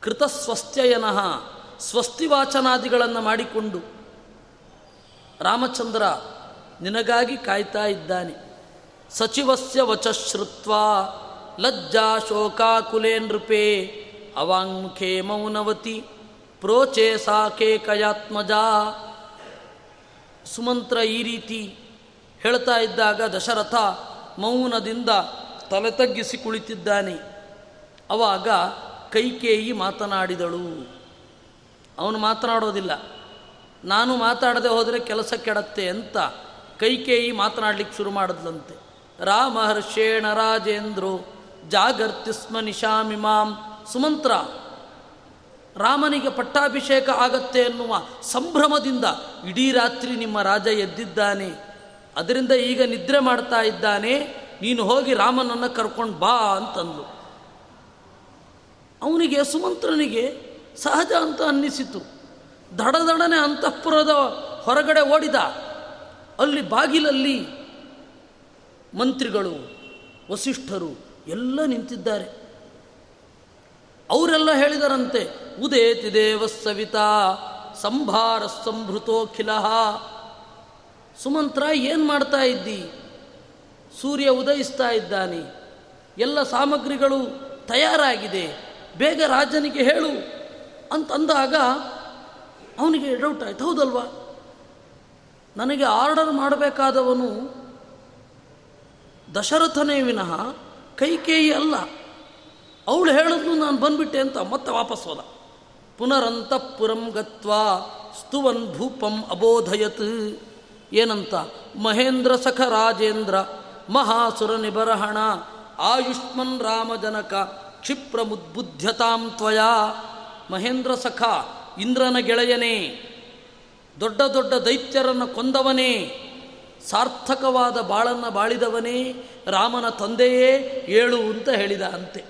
ಕೃತಸ್ವಸ್ತ್ಯಯನಃ ಸ್ವಸ್ತಿವಾಚನಾದಿಗಳನ್ನು ಮಾಡಿಕೊಂಡು ರಾಮಚಂದ್ರ ನಿನಗಾಗಿ ಕಾಯ್ತಾ ಇದ್ದಾನೆ. ಸಚಿವಸ್ಯ ವಚಶ್ರುತ್ವ, ಲಜ್ಜಾ ಶೋಕಾಕುಲೇ ನೃಪೇ ಅವಾಂಗ್ಮುಖೇ ಮೌನವತಿ, ಪ್ರೋಚೇ ಸಾಕೆ ಕಯಾತ್ಮಜ ಸುಮಂತ್ರ ಈ ರೀತಿ ಹೇಳ್ತಾ ಇದ್ದಾಗ ದಶರಥ ಮೌನದಿಂದ ತಲೆ ತಗ್ಗಿಸಿ ಕುಳಿತಿದ್ದಾನೆ. ಅವಾಗ ಕೈಕೇಯಿ ಮಾತನಾಡಿದಳು. ಅವನು ಮಾತನಾಡೋದಿಲ್ಲ. ನಾನು ಮಾತಾಡದೆ ಹೋದರೆ ಕೆಲಸ ಕೆಡತ್ತೆ ಅಂತ ಕೈಕೇಯಿ ಮಾತನಾಡಲಿಕ್ಕೆ ಶುರು ಮಾಡಿದ್ಲಂತೆ. ರಾಮಹರ್ಷೇಣ ರಾಜೇಂದ್ರೋ ಜಾಗರ್ತಿಸ್ಮ ನಿಶಾಮಿಮಾಂ ಸುಮಂತ್ರ ರಾಮನಿಗೆ ಪಟ್ಟಾಭಿಷೇಕ ಆಗತ್ತೆ ಎನ್ನುವ ಸಂಭ್ರಮದಿಂದ ಇಡೀ ರಾತ್ರಿ ನಿಮ್ಮ ರಾಜ ಎದ್ದಿದ್ದಾನೆ. ಅದರಿಂದ ಈಗ ನಿದ್ರೆ ಮಾಡ್ತಾ ಇದ್ದಾನೆ. ನೀನು ಹೋಗಿ ರಾಮನನ್ನು ಕರ್ಕೊಂಡು ಬಾ ಅಂತಂದು ಅವನಿಗೆ ಸುಮಂತ್ರನಿಗೆ ಸಹಜ ಅಂತ ಅನ್ನಿಸಿತು. ದಡದಡನೆ ಅಂತಃಪುರದ ಹೊರಗಡೆ ಓಡಿದ. ಅಲ್ಲಿ ಬಾಗಿಲಲ್ಲಿ ಮಂತ್ರಿಗಳು, ವಸಿಷ್ಠರು ಎಲ್ಲ ನಿಂತಿದ್ದಾರೆ. ಅವರೆಲ್ಲ ಹೇಳಿದರಂತೆ ಉದೇತಿ ದೇವ ಸವಿತಾ ಸಂಭಾರ ಸಂಭೃತೋಖಿಲ ಸುಮಂತ್ರ, ಏನು ಮಾಡ್ತಾ ಇದ್ದಿ? ಸೂರ್ಯ ಉದಯಿಸ್ತಾ ಇದ್ದಾನೆ. ಎಲ್ಲ ಸಾಮಗ್ರಿಗಳು ತಯಾರಾಗಿದೆ. ಬೇಗ ರಾಜನಿಗೆ ಹೇಳು ಅಂತಂದಾಗ ಅವನಿಗೆ ಡೌಟ್ ಆಯ್ತು. ಹೌದಲ್ವಾ? ನನಗೆ ಆರ್ಡರ್ ಮಾಡಬೇಕಾದವನು ದಶರಥನೇ ವಿನಃ ಕೈಕೇಯಿ ಅಲ್ಲ. ಅವಳು ಹೇಳಿದ್ಲು ನಾನು ಬಂದ್ಬಿಟ್ಟೆ ಅಂತ ಮತ್ತೆ ವಾಪಸ್ ಹೋದ. ಪುನರಂತಃಪುರಂ ಗತ್ವಾ ಸ್ತುವನ್ ಭೂಪಂ ಅಬೋಧಯತ್. ಏನಂತ? ಮಹೇಂದ್ರ ಸಖ ರಾಜೇಂದ್ರ, ಮಹಾಸುರ ನಿಬರಹಣ, ಆಯುಷ್ಮನ್ ರಾಮಜನಕ ಕ್ಷಿಪ್ರ ಮುದ್ಬುದ್ಧತಾಂ ತ್ವಯಾ. ಮಹೇಂದ್ರ ಸಖ, ಇಂದ್ರನ ಗೆಳೆಯನೇ, ದೊಡ್ಡ ದೊಡ್ಡ ದೈತ್ಯರನ್ನು ಕೊಂದವನೇ, ಸಾರ್ಥಕವಾದ ಬಾಳನ್ನು ಬಾಳಿದವನೇ, ರಾಮನ ತಂದೆಯೇ ಏಳು ಅಂತ ಹೇಳಿದ ಅಂತೆ.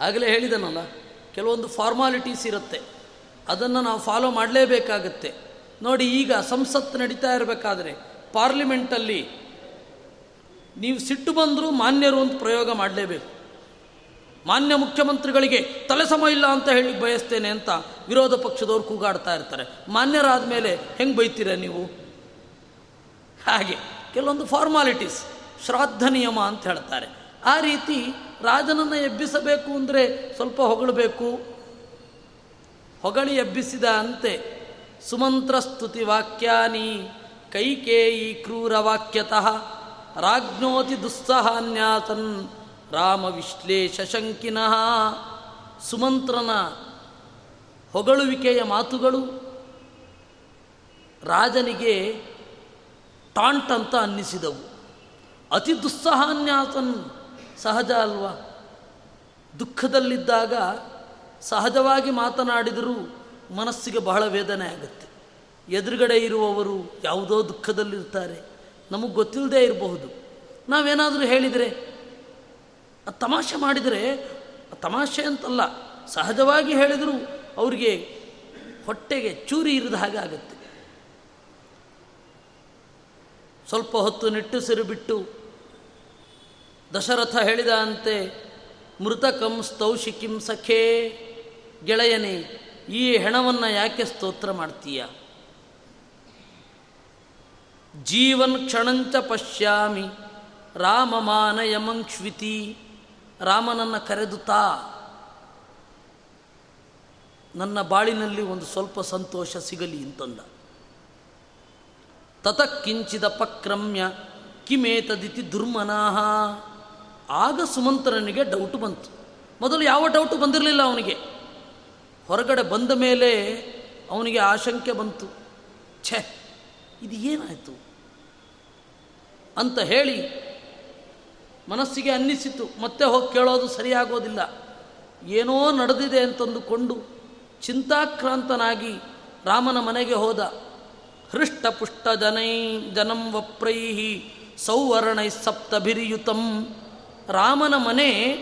ಆಗಲೇ ಹೇಳಿದನಲ್ಲ? ಕೆಲವೊಂದು ಫಾರ್ಮಾಲಿಟೀಸ್ ಇರುತ್ತೆ. ಅದನ್ನು ನಾವು ಫಾಲೋ ಮಾಡಲೇಬೇಕಾಗತ್ತೆ. ನೋಡಿ, ಈಗ ಸಂಸತ್ ನಡೀತಾ ಇರಬೇಕಾದ್ರೆ ಪಾರ್ಲಿಮೆಂಟಲ್ಲಿ ನೀವು ಸಿಟ್ಟು ಬಂದರೂ ಮಾನ್ಯರು ಅಂತ ಪ್ರಯೋಗ ಮಾಡಲೇಬೇಕು. ಮಾನ್ಯ ಮುಖ್ಯಮಂತ್ರಿಗಳಿಗೆ ತಲೆ ಸಮ ಇಲ್ಲ ಅಂತ ಹೇಳಿ ಬಯಸ್ತೇನೆ ಅಂತ ವಿರೋಧ ಪಕ್ಷದವ್ರು ಕೂಗಾಡ್ತಾ ಇರ್ತಾರೆ. ಮಾನ್ಯರಾದ ಮೇಲೆ ಹೆಂಗೆ ಬೈತೀರ ನೀವು? ಹಾಗೆ, ಕೆಲವೊಂದು ಫಾರ್ಮಾಲಿಟೀಸ್ ಶ್ರಾದ್ದ ನಿಯಮ ಅಂತ ಹೇಳ್ತಾರೆ. ಆ ರೀತಿ ರಾಜನನ್ನು ಎಬ್ಬಿಸಬೇಕು ಅಂದರೆ ಸ್ವಲ್ಪ ಹೊಗಳಬೇಕು. ಹೊಗಳಿ ಎಬ್ಬಿಸಿದ ಅಂತೆ ಸುಮಂತ್ರಸ್ತುತಿ ವಾಕ್ಯಾನಿ, ಕೈಕೇಯಿ ಕ್ರೂರ ವಾಕ್ಯತಃ, ರಾಜ್ಞೋತಿ ದುಸ್ಸಹಾನ್ಯಾಸನ್, ರಾಮ ವಿಶ್ಲೇಷ ಶಂಕಿನಃ. ಸುಮಂತ್ರನ ಹೊಗಳುವಿಕೆಯ ಮಾತುಗಳು, ರಾಜನಿಗೆ ಟಾಂಟ್ ಅಂತ ಅನ್ನಿಸಿದವು. ಅತಿ ದುಸ್ಸಹಾನ್ಯಾಸನ್ ಸಹಜ ಅಲ್ವಾ? ದುಃಖದಲ್ಲಿದ್ದಾಗ ಸಹಜವಾಗಿ ಮಾತನಾಡಿದರೂ ಮನಸ್ಸಿಗೆ ಬಹಳ ವೇದನೆ ಆಗುತ್ತೆ. ಎದುರುಗಡೆ ಇರುವವರು ಯಾವುದೋ ದುಃಖದಲ್ಲಿರ್ತಾರೆ. ನಮಗೆ ಗೊತ್ತಿಲ್ಲದೆ ಇರಬಹುದು. ನಾವೇನಾದರೂ ಹೇಳಿದರೆ ತಮಾಷೆ ಮಾಡಿದರೆ ತಮಾಷೆ ಅಂತಲ್ಲ, ಸಹಜವಾಗಿ ಹೇಳಿದರೂ ಅವರಿಗೆ ಹೊಟ್ಟೆಗೆ ಚೂರಿ ಇರಿದ ಹಾಗೆ ಆಗುತ್ತೆ. ಸ್ವಲ್ಪ ಹೊತ್ತು ನಿಟ್ಟುಸಿರು ಬಿಟ್ಟು ದಶರಥ ಹೇಳಿದ ಅಂತೆ ಮೃತಕಂ ಸ್ತೌಷಿಕಿಂ ಸಖೇ, ಗೆಳೆಯನೇ, ಈ ಹೆಣವನ್ನು ಯಾಕೆ ಸ್ತೋತ್ರ ಮಾಡ್ತೀಯ? ಜೀವನ್ ಕ್ಷಣಂಚ ಪಶ್ಯಾಮಿ, ರಾಮ ಮಾನಯಮಂಕ್ಷ್ವಿತಿ ರಾಮನನ್ನು ಕರೆದು ನನ್ನ ಬಾಳಿನಲ್ಲಿ ಒಂದು ಸ್ವಲ್ಪ ಸಂತೋಷ ಸಿಗಲಿ ಅಂತಂದ. ತತಕ್ಕಿಂಚಿದ ಪಕ್ರಮ್ಯ ಕಿಮೇತದಿತಿ ದುರ್ಮನಾಹ. ಆಗ ಸುಮಂತ್ರನಿಗೆ ಡೌಟ್ ಬಂತು. ಮೊದಲು ಯಾವ ಡೌಟು ಬಂದಿರಲಿಲ್ಲ ಅವನಿಗೆ. ಹೊರಗಡೆ ಬಂದ ಮೇಲೆ ಅವನಿಗೆ ಆಶಂಕೆ ಬಂತು. ಛೆ, ಇದು ಏನಾಯಿತು? ಅಂತ ಹೇಳಿ ಮನಸ್ಸಿಗೆ ಅನ್ನಿಸಿತು. ಮತ್ತೆ ಹೋಗಿ ಕೇಳೋದು ಸರಿಯಾಗೋದಿಲ್ಲ. ಏನೋ ನಡೆದಿದೆ ಅಂತಂದುಕೊಂಡು ಚಿಂತಾಕ್ರಾಂತನಾಗಿ ರಾಮನ ಮನೆಗೆ ಹೋದ. ಹೃಷ್ಟಪುಷ್ಟ ಜನೈ ಜನಂ ವಪ್ರೈಹಿ ಸೌವರ್ಣೈ ಸಪ್ತಭಿರಿಯುತಂ. ರಾಮನ ಮನೆ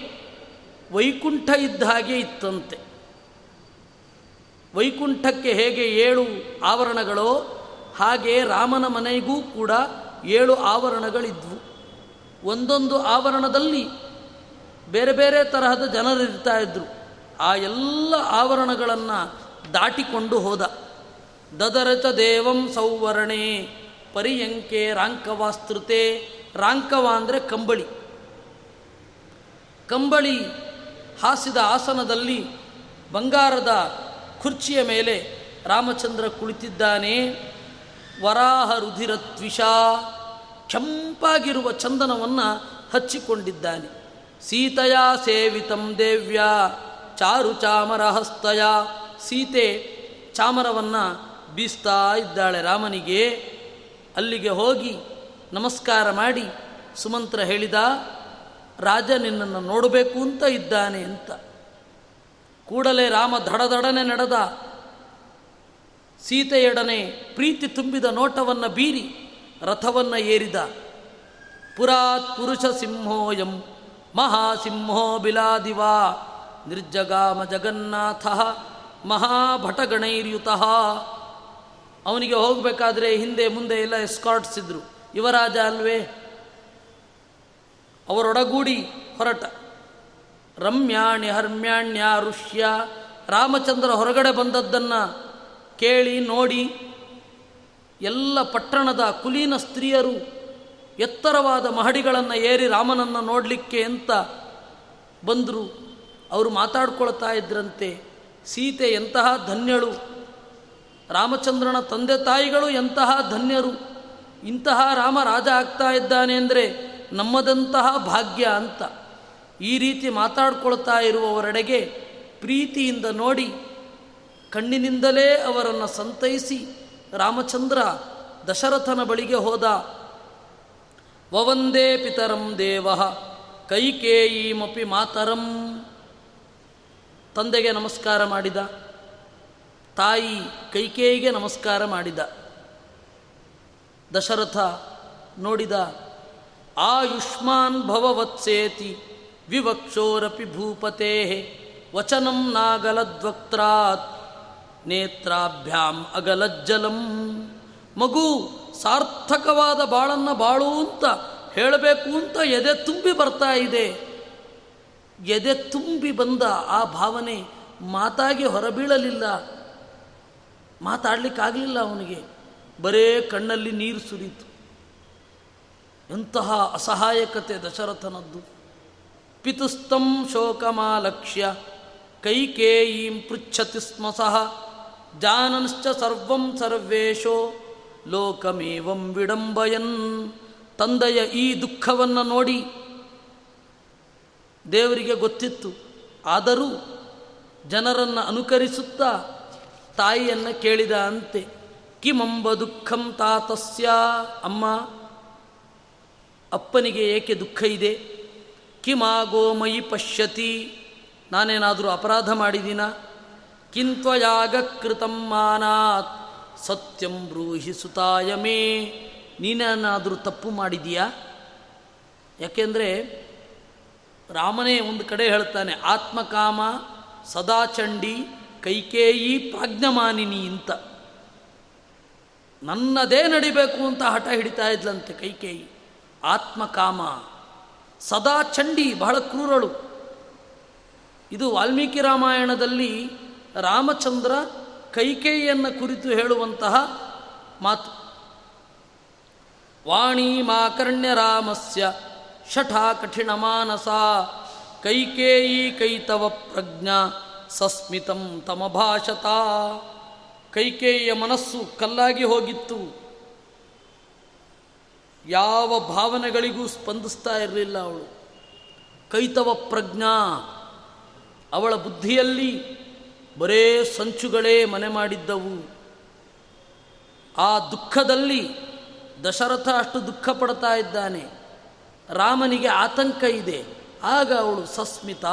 ವೈಕುಂಠ ಇದ್ದ ಹಾಗೆ ಇತ್ತಂತೆ. ವೈಕುಂಠಕ್ಕೆ ಹೇಗೆ ಏಳು ಆವರಣಗಳೋ ಹಾಗೆ ರಾಮನ ಮನೆಗೂ ಕೂಡ ಏಳು ಆವರಣಗಳಿದ್ವು. ಒಂದೊಂದು ಆವರಣದಲ್ಲಿ ಬೇರೆ ಬೇರೆ ತರಹದ ಜನರಿರ್ತಾ ಇದ್ದರು ಆ ಎಲ್ಲ ಆವರಣಗಳನ್ನು ದಾಟಿಕೊಂಡು ಹೋದ. ದದರಚ ದೇವಂ ಸೌವರ್ಣೆ ಪರಿಯಂಕೆ ರಾಂಕವಾಸ್ತೃತೆ. ರಾಂಕವ ಅಂದರೆ ಕಂಬಳಿ. ಕಂಬಳಿ ಹಾಸಿದ ಆಸನದಲ್ಲಿ ಬಂಗಾರದ ಕುರ್ಚಿಯ ಮೇಲೆ ರಾಮಚಂದ್ರ ಕುಳಿತಿದ್ದಾನೆ. ವರಾಹ ರುಧಿರತ್ವಿಷ ಕೆಂಪಾಗಿರುವ ಚಂದನವನ್ನು ಹಚ್ಚಿಕೊಂಡಿದ್ದಾನೆ. ಸೀತೆಯ ಸೇವಿತಂ ದೇವ್ಯ, ಚಾರು ಚಾಮರಹಸ್ತಯ, ಸೀತೆ ಚಾಮರವನ್ನು ಬೀಸ್ತಾ ಇದ್ದಾಳೆ ರಾಮನಿಗೆ. ಅಲ್ಲಿಗೆ ಹೋಗಿ ನಮಸ್ಕಾರ ಮಾಡಿ ಸುಮಂತ್ರ ಹೇಳಿದ ರಾಜ ನಿನ್ನನ್ನು ನೋಡಬೇಕು ಅಂತ ಇದ್ದಾನೆ ಅಂತ. ಕೂಡಲೇ ರಾಮ ದಡದಡನೆ ನಡೆದ. ಸೀತೆಯೊಡನೆ ಪ್ರೀತಿ ತುಂಬಿದ ನೋಟವನ್ನು ಬೀರಿ ರಥವನ್ನು ಏರಿದ. ಪುರಾತ್ ಪುರುಷ ಸಿಂಹೋಯಂ ಮಹಾಸಿಂಹೋ ಬಿಲಾದಿವಾ. ನಿರ್ಜಗಾಮ ಜಗನ್ನಾಥ ಮಹಾಭಟಗಣೈರ್ಯುತ. ಅವನಿಗೆ ಹೋಗಬೇಕಾದ್ರೆ ಹಿಂದೆ ಮುಂದೆ ಎಲ್ಲ ಎಸ್ಕಾಟ್ಸ್ ಇದ್ರು. ಯುವರಾಜ ಅಲ್ವೇ? ಅವರೊಡಗೂಡಿ ಹೊರಟ. ರಮ್ಯಾಣಿ ಹರ್ಮ್ಯಾಣ್ಯ ಋಷ್ಯ ರಾಮಚಂದ್ರ ಹೊರಗಡೆ ಬಂದದ್ದನ್ನು ಕೇಳಿ ನೋಡಿ ಎಲ್ಲ ಪಟ್ಟಣದ ಕುಲೀನ ಸ್ತ್ರೀಯರು ಎತ್ತರವಾದ ಮಹಡಿಗಳನ್ನು ಏರಿ ರಾಮನನ್ನು ನೋಡಲಿಕ್ಕೆ ಅಂತ ಬಂದರು. ಅವರು ಮಾತಾಡ್ಕೊಳ್ತಾ ಇದ್ರಂತೆ. ಸೀತೆ ಎಂತಹ ಧನ್ಯಳು. ರಾಮಚಂದ್ರನ ತಂದೆ ತಾಯಿಗಳು ಎಂತಹ ಧನ್ಯರು. ಇಂತಹ ರಾಮ ರಾಜ ಆಗ್ತಾ ಇದ್ದಾನೆ ಅಂದರೆ ನಮ್ಮದಂತಹ ಭಾಗ್ಯ ಅಂತ ಈ ರೀತಿ ಮಾತಾಡ್ಕೊಳ್ತಾ ಇರುವವರೆಡೆಗೆ ಪ್ರೀತಿಯಿಂದ ನೋಡಿ ಕಣ್ಣಿನಿಂದಲೇ ಅವರನ್ನು ಸಂತೈಸಿ ರಾಮಚಂದ್ರ ದಶರಥನ ಬಳಿಗೆ ಹೋದ, ವವಂದೇ ಪಿತರಂ ದೇವ, ಕೈಕೇಯೀಮಪಿ ಮಾತರಂ. ತಂದೆಗೆ ನಮಸ್ಕಾರ ಮಾಡಿದ, ತಾಯಿ ಕೈಕೇಯಿಗೆ ನಮಸ್ಕಾರ ಮಾಡಿದ, ದಶರಥ ನೋಡಿದ ಆಯುಷ್ಮಾನ್ ಭವವತ್ಸೇತಿ ವಿವಕ್ಷೋರಪಿ ಭೂಪತೆ ವಚನಂ ನಾಗಲದ್ವಕ್ತ್ರಾತ್ ನೇತ್ರಾಭ್ಯಾಂ ಅಗಲಜ್ಜಲಂ. ಮಗು, ಸಾರ್ಥಕವಾದ ಬಾಳನ್ನು ಬಾಳು ಅಂತ ಹೇಳಬೇಕು ಅಂತ ಎದೆ ತುಂಬಿ ಬರ್ತಾ ಇದೆ. ಎದೆ ತುಂಬಿ ಬಂದ ಆ ಭಾವನೆ ಮಾತಾಗಿ ಹೊರಬೀಳಲಿಲ್ಲ. ಮಾತಾಡಲಿಕ್ಕಾಗಲಿಲ್ಲ ಅವನಿಗೆ. ಬರೇ ಕಣ್ಣಲ್ಲಿ ನೀರು ಸುರಿತು. ಎಂತಹ ಅಸಹಾಯಕತೆ ದಶರಥನದ್ದು. ಪಿತುಸ್ತಂ ಶೋಕಮಾಲಕ್ಷ್ಯ, ಕೈಕೇಯೀಂ ಪೃಚ್ಛತಿ ಸ್ಮ ಸಹ, ಜಾನನ್ಶ್ಚ ಸರ್ವಂ ಸರ್ವೇಶೋ, ಲೋಕಮೇವಂ ವಿಡಂಬಯನ್. ತಂದೆಯ ಈ ದುಃಖವನ್ನು ನೋಡಿ ದೇವರಿಗೆ ಗೊತ್ತಿತ್ತು. ಆದರೂ ಜನರನ್ನು ಅನುಕರಿಸುತ್ತಾ ತಾಯಿಯನ್ನು ಕೇಳಿದ ಅಂತೆ, ಕಿಮಂಬ ದುಃಖಂ ತಾತಸ್ಯ, ಅಮ್ಮ ಅಪ್ಪನಿಗೆ ಏಕೆ ದುಃಖ ಇದೆ? ಕಿಮಾಗೋಮಯಿ ಪಶ್ಯತಿ. ನಾನೇನಾದರೂ ಅಪರಾಧ ಮಾಡಿದೀನ ಕಿಂತ್ವಯಾಗ ಕೃತಂ ಮಾನಾತ್. ಸತ್ಯಂ ಬ್ರೂಹಿ ಸುತಾಯಮೇ ನೀನೇನಾದರೂ ತಪ್ಪು ಮಾಡಿದೀಯಾ ಯಾಕೆಂದರೆ ರಾಮನೇ ಒಂದು ಕಡೆ ಹೇಳ್ತಾನೆ, ಆತ್ಮಕಾಮ ಸದಾಚಂಡಿ ಕೈಕೇಯಿ ಪ್ರಾಜ್ಞಮಾನಿನಿ ಅಂತ. ನನ್ನದೇ ನಡಿಬೇಕು ಅಂತ ಹಠ ಹಿಡಿತಾ ಇದ್ಲಂತೆ ಕೈಕೇಯಿ. ಆತ್ಮಕಾಮ. ಸದಾ ಚಂಡಿ ಬಹಳ ಕ್ರೂರಳು. ಇದು ವಾಲ್ಮೀಕಿ ರಾಮಾಯಣದಲ್ಲಿ ರಾಮಚಂದ್ರ ಕೈಕೇಯಿಯನ್ನು ಕುರಿತು ಹೇಳುವಂತಹ ಮಾತು. ವಾಣಿ ಮಾಕರ್ಣ್ಯ ರಾಮಸ್ಯ ಶಠಾ ಕಠಿಣ ಮಾನಸ. ಕೈಕೇಯಿ ಕೈತವ ಪ್ರಜ್ಞಾ ಸಸ್ಮಿತಂ ತಮಭಾಷತ ಕೈಕೇಯಿಯ ಮನಸ್ಸು ಕಲ್ಲಾಗಿ ಹೋಗಿತ್ತು. ಯಾವ ಭಾವನೆಗಳಿಗೂ ಸ್ಪಂದಿಸ್ತಾ ಇರಲಿಲ್ಲ ಅವಳು. ಕೈತವ ಪ್ರಜ್ಞಾ. ಅವಳ ಬುದ್ಧಿಯಲ್ಲಿ ಬರೇ ಸಂಚುಗಳೇ ಮನೆ ಮಾಡಿದ್ದವು. ಆ ದುಃಖದಲ್ಲಿ ದಶರಥ ಅಷ್ಟು ದುಃಖ ಪಡ್ತಾ ಇದ್ದಾನೆ. ರಾಮನಿಗೆ ಆತಂಕ ಇದೆ. ಆಗ ಅವಳು ಸಸ್ಮಿತ,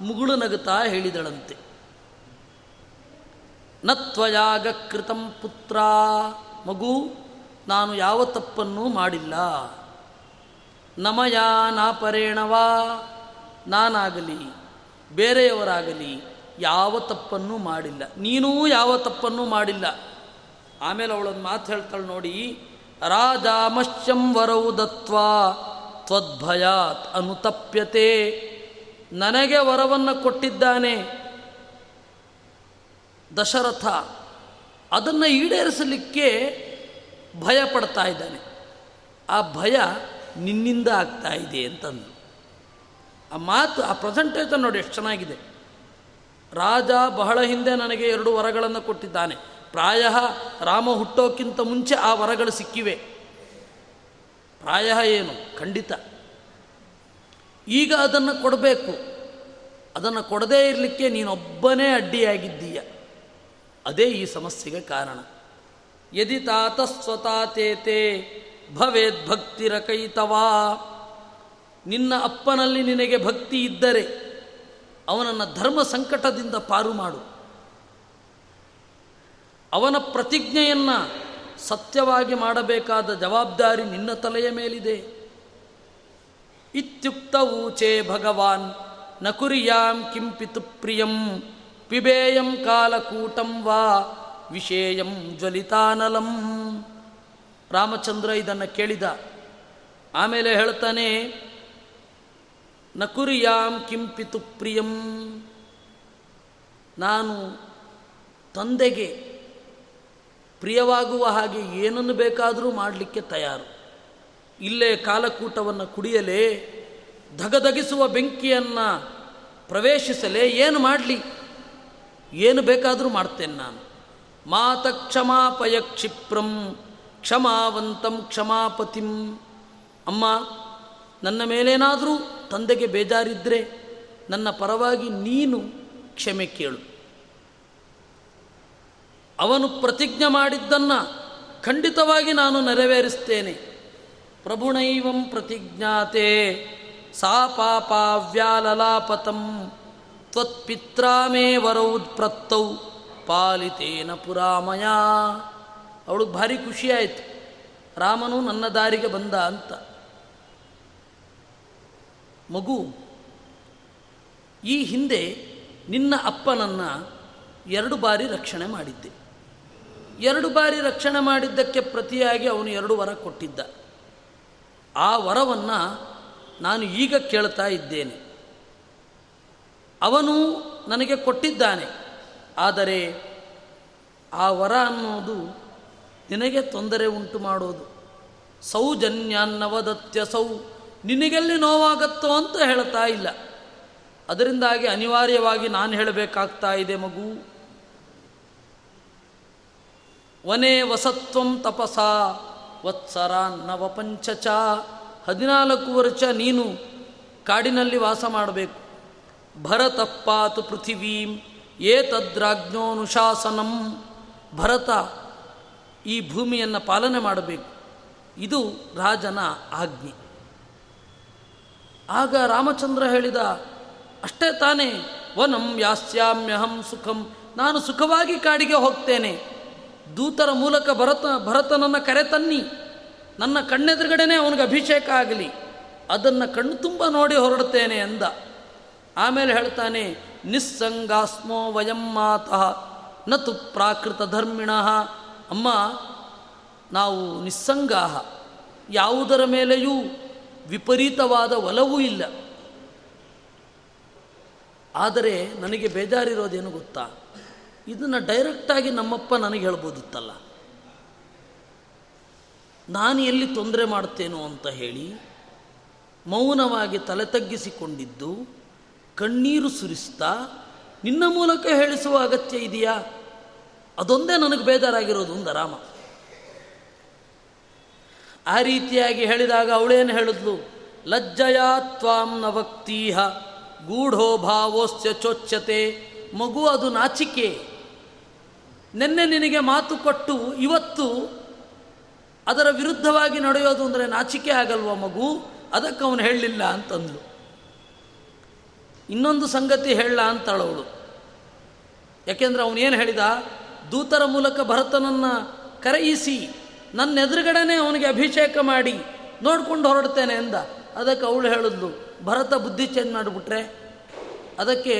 ಮುಗುಳು ನಗುತ್ತಾ ಹೇಳಿದಳಂತೆ. ನತ್ವಯಾಗ ಕೃತಂ ಪುತ್ರ ಮಗು. ನಾನು ಯಾವ ತಪ್ಪನ್ನೂ ಮಾಡಿಲ್ಲ. ನಮಯ ನಾಪರೇಣವಾ, ನಾನಾಗಲಿ, ಬೇರೆಯವರಾಗಲಿ ಯಾವ ತಪ್ಪನ್ನೂ ಮಾಡಿಲ್ಲ. ನೀನೂ ಯಾವ ತಪ್ಪನ್ನೂ ಮಾಡಿಲ್ಲ. ಆಮೇಲೆ ಅವಳೊಂದು ಮಾತು ಹೇಳ್ತಾಳೆ ನೋಡಿ, ರಾಜಾಮಶ್ಯಂ ವರವು ದತ್ವಾ ತ್ವದ್ಭಯಾತ್ ಅನುತಪ್ಯತೆ, ನನಗೆ ವರವನ್ನು ಕೊಟ್ಟಿದ್ದಾನೆ. ದಶರಥ, ಅದನ್ನು ಈಡೇರಿಸಲಿಕ್ಕೆ ಭಯ ಪಡ್ತಾ ಇದ್ದಾನೆ. ಆ ಭಯ ನಿನ್ನಿಂದ ಆಗ್ತಾ ಇದೆ ಅಂತಂದು. ಆ ಮಾತು, ಆ ಪ್ರೆಸೆಂಟೇಷನ್ ನೋಡಿ ಎಷ್ಟು ಚೆನ್ನಾಗಿದೆ. ರಾಜ ಬಹಳ ಹಿಂದೆ ನನಗೆ ಎರಡು ವರಗಳನ್ನು ಕೊಟ್ಟಿದ್ದಾನೆ. ಪ್ರಾಯ ರಾಮ ಹುಟ್ಟೋಕ್ಕಿಂತ ಮುಂಚೆ ಆ ವರಗಳು ಸಿಕ್ಕಿವೆ. ಪ್ರಾಯ ಏನು? ಖಂಡಿತ. ಈಗ ಅದನ್ನು ಕೊಡಬೇಕು. ಅದನ್ನು ಕೊಡದೇ ಇರಲಿಕ್ಕೆ ನೀನೊಬ್ಬನೇ ಅಡ್ಡಿಯಾಗಿದ್ದೀಯ. ಅದೇ ಈ ಸಮಸ್ಯೆಗೆ ಕಾರಣ. ಯದಿ ತಾತ ಸ್ವತಾತೇತೆ ಭವೇದ್ ಭಕ್ತಿರಕೈತವಾ ನಿನ್ನ ಅಪ್ಪನಲ್ಲಿ ನಿನಗೆ ಭಕ್ತಿ ಇದ್ದರೆ, ಅವನನ್ನು ಧರ್ಮ ಸಂಕಟದಿಂದ ಪಾರು ಮಾಡು. ಅವನ ಪ್ರತಿಜ್ಞೆಯನ್ನು ಸತ್ಯವಾಗಿ ಮಾಡಬೇಕಾದ ಜವಾಬ್ದಾರಿ ನಿನ್ನ ತಲೆಯ ಮೇಲಿದೆ. ಇತ್ಯುಕ್ತ ಊಚೆ ಭಗವಾನ್, ನಕುರಿಯಾಂ ಕುರಿಯಾಂ ಪ್ರಿಯಂ, ಪಿಬೇಯಂ ಕಾಲಕೂಟಂ ವಾ ವಿಷೇಯಂ ಜ್ವಲಿತಾನಲಂ. ರಾಮಚಂದ್ರ ಇದನ್ನು ಕೇಳಿದ. ಆಮೇಲೆ ಹೇಳ್ತಾನೆ, ನಕುರಿಯಾಂ ಕುರಿಯಾಂ ಕಿಂಪಿತು ಪ್ರಿಯಂ. ನಾನು ತಂದೆಗೆ ಪ್ರಿಯವಾಗುವ ಹಾಗೆ ಏನನ್ನು ಬೇಕಾದರೂ ಮಾಡಲಿಕ್ಕೆ ತಯಾರು. ಇಲ್ಲೇ ಕಾಲಕೂಟವನ್ನು ಕುಡಿಯಲೇ, ಧಗಧಗಿಸುವ ಬೆಂಕಿಯನ್ನು ಪ್ರವೇಶಿಸಲೇ, ಏನು ಮಾಡಲಿ? ಏನು ಬೇಕಾದರೂ ಮಾಡ್ತೇನೆ ನಾನು. ಮಾತ ಕ್ಷಮಾಪಯ ಕ್ಷಿಪ್ರಂ ಕ್ಷಮಾವಂತಂ ಕ್ಷಮಾಪತಿಂ. ಅಮ್ಮ, ನನ್ನ ಮೇಲೇನಾದರೂ ತಂದೆಗೆ ಬೇಜಾರಿದ್ದರೆ ನನ್ನ ಪರವಾಗಿ ನೀನು ಕ್ಷಮೆ ಕೇಳು. ಅವನು ಪ್ರತಿಜ್ಞೆ ಮಾಡಿದ್ದನ್ನು ಖಂಡಿತವಾಗಿ ನಾನು ನೆರವೇರಿಸ್ತೇನೆ. ಪ್ರಭುಣೈವಂ ಪ್ರತಿಜ್ಞಾತೆ ಸಾ ಪಾಪಾವ್ಯಾಲಲಾಪತಂ. ತ್ವತ್ಪಿತ್ರಾಮೇ ವರೌತ್ಪ್ರತ್ತೌ ಪಾಲಿತೇನ ಪುರಾಮಯ. ಅವಳಿಗೆ ಭಾರಿ ಖುಷಿಯಾಯಿತು. ರಾಮನು ನನ್ನ ದಾರಿಗೆ ಬಂದ ಅಂತ. ಮಗು, ಈ ಹಿಂದೆ ನಿನ್ನ ಅಪ್ಪನನ್ನು ಎರಡು ಬಾರಿ ರಕ್ಷಣೆ ಮಾಡಿದ್ದೆ. ಎರಡು ಬಾರಿ ರಕ್ಷಣೆ ಮಾಡಿದ್ದಕ್ಕೆ ಪ್ರತಿಯಾಗಿ ಅವನು ಎರಡು ವರ ಕೊಟ್ಟಿದ್ದ. ಆ ವರವನ್ನು ನಾನು ಈಗ ಕೇಳ್ತಾ ಇದ್ದೇನೆ. ಅವನು ನನಗೆ ಕೊಟ್ಟಿದ್ದಾನೆ. ಆದರೆ ಆ ವರ ಅನ್ನೋದು ನಿನಗೆ ತೊಂದರೆ ಉಂಟು ಮಾಡೋದು. ಸೌಜನ್ಯಾನ್ನವದತ್ಯ ಸೌ ನಿನಗೆಲ್ಲಿ ನೋವಾಗತ್ತೋ ಅಂತ ಹೇಳ್ತಾ ಇಲ್ಲ. ಅದರಿಂದಾಗಿ ಅನಿವಾರ್ಯವಾಗಿ ನಾನು ಹೇಳಬೇಕಾಗ್ತಾ ಇದೆ ಮಗು. ವನೇ ವಸತ್ವಂ ತಪಸ, ವತ್ಸರ ನವಪಂಚಚ ಹದಿನಾಲ್ಕು ವರ್ಷ ನೀನು ಕಾಡಿನಲ್ಲಿ ವಾಸ ಮಾಡಬೇಕು. ಭರತಪ್ಪಾತು ಪೃಥಿವೀಂ. ಏತದ್ರಾಜ್ಞೋನುಶಾಸನಂ. ಭರತ ಈ ಭೂಮಿಯನ್ನು ಪಾಲನೆ ಮಾಡಬೇಕು. ಇದು ರಾಜನ ಆಜ್ಞೆ. ಆಗ ರಾಮಚಂದ್ರ ಹೇಳಿದ, ಅಷ್ಟೇ ತಾನೇ, ವನಂ ಯಾಸ್ಯಾಮ್ಯಹಂ ಸುಖಂ, ನಾನು ಸುಖವಾಗಿ ಕಾಡಿಗೆ ಹೋಗ್ತೇನೆ. ದೂತರ ಮೂಲಕ ಭರತ, ಭರತನನ್ನು ಕರೆತನ್ನಿ ನನ್ನ ಕಣ್ಣೆದುರುಗಡೆನೇ ಅವನಿಗೆ ಅಭಿಷೇಕ ಆಗಲಿ. ಅದನ್ನು ಕಣ್ಣು ತುಂಬ ನೋಡಿ ಹೊರಡುತ್ತೇನೆ ಅಂದ. ಆಮೇಲೆ ಹೇಳ್ತಾನೆ ನಿಸ್ಸಂಗಾಸ್ಮೋ ವಯಂ ಮಾತಃ, ನತು ಪ್ರಾಕೃತ ಧರ್ಮಿಣ. ಅಮ್ಮ, ನಾವು ನಿಸ್ಸಂಗಾಹ. ಯಾವುದರ ಮೇಲೆಯೂ ವಿಪರೀತವಾದ ಒಲವೂ ಇಲ್ಲ. ಆದರೆ ನನಗೆ ಬೇಜಾರಿರೋದೇನು ಗೊತ್ತಾ? ಇದನ್ನು ಡೈರೆಕ್ಟಾಗಿ ನಮ್ಮಪ್ಪ ನನಗೆ ಹೇಳ್ಬೋದಿತ್ತಲ್ಲ. ನಾನು ಎಲ್ಲಿ ತೊಂದರೆ ಮಾಡ್ತೇನೋ ಅಂತ ಹೇಳಿ ಮೌನವಾಗಿ ತಲೆ ತಗ್ಗಿಸಿಕೊಂಡಿದ್ದು ಕಣ್ಣೀರು ಸುರಿಸ್ತಾ ನಿನ್ನ ಮೂಲಕ ಹೇಳಿಸುವ ಅಗತ್ಯ ಇದೆಯಾ? ಅದೊಂದೇ ನನಗೆ ಬೇಜಾರಾಗಿರೋದು, ಒಂದು ರಾಮ ಆ ರೀತಿಯಾಗಿ ಹೇಳಿದಾಗ ಅವಳೇನು ಹೇಳಿದ್ಲು? ಲಜ್ಜಯ ತ್ವಾಂ ನವಕ್ತೀಹ ವಕ್ತೀಹ ಗೂಢೋ ಭಾವೋಸ್ಯ ಚೋಚ್ಯತೆ, ಮಗು ಅದು ನಾಚಿಕೆ. ನಿನ್ನೆ ನಿನಗೆ ಮಾತು ಕೊಟ್ಟು ಇವತ್ತು ಅದರ ವಿರುದ್ಧವಾಗಿ ನಡೆಯೋದು ಅಂದರೆ ನಾಚಿಕೆ ಆಗಲ್ವ ಮಗು? ಅದಕ್ಕೆ ಅವನು ಹೇಳಲಿಲ್ಲ ಅಂತಂದ್ಲು. ಇನ್ನೊಂದು ಸಂಗತಿ ಹೇಳಲ್ಲ ಅಂತಾಳವಳು. ಯಾಕೆಂದ್ರೆ ಅವನೇನು ಹೇಳಿದ? ದೂತರ ಮೂಲಕ ಭರತನನ್ನು ಕರೆಯಿಸಿ ನನ್ನ ಎದುರುಗಡೆನೆ ಅವನಿಗೆ ಅಭಿಷೇಕ ಮಾಡಿ, ನೋಡ್ಕೊಂಡು ಹೊರಡ್ತೇನೆ ಎಂದ. ಅದಕ್ಕೆ ಅವಳು ಹೇಳಿದ್ಲು, ಭರತ ಬುದ್ಧಿ ಚೇಂಜ್ ಮಾಡಿಬಿಟ್ರೆ? ಅದಕ್ಕೆ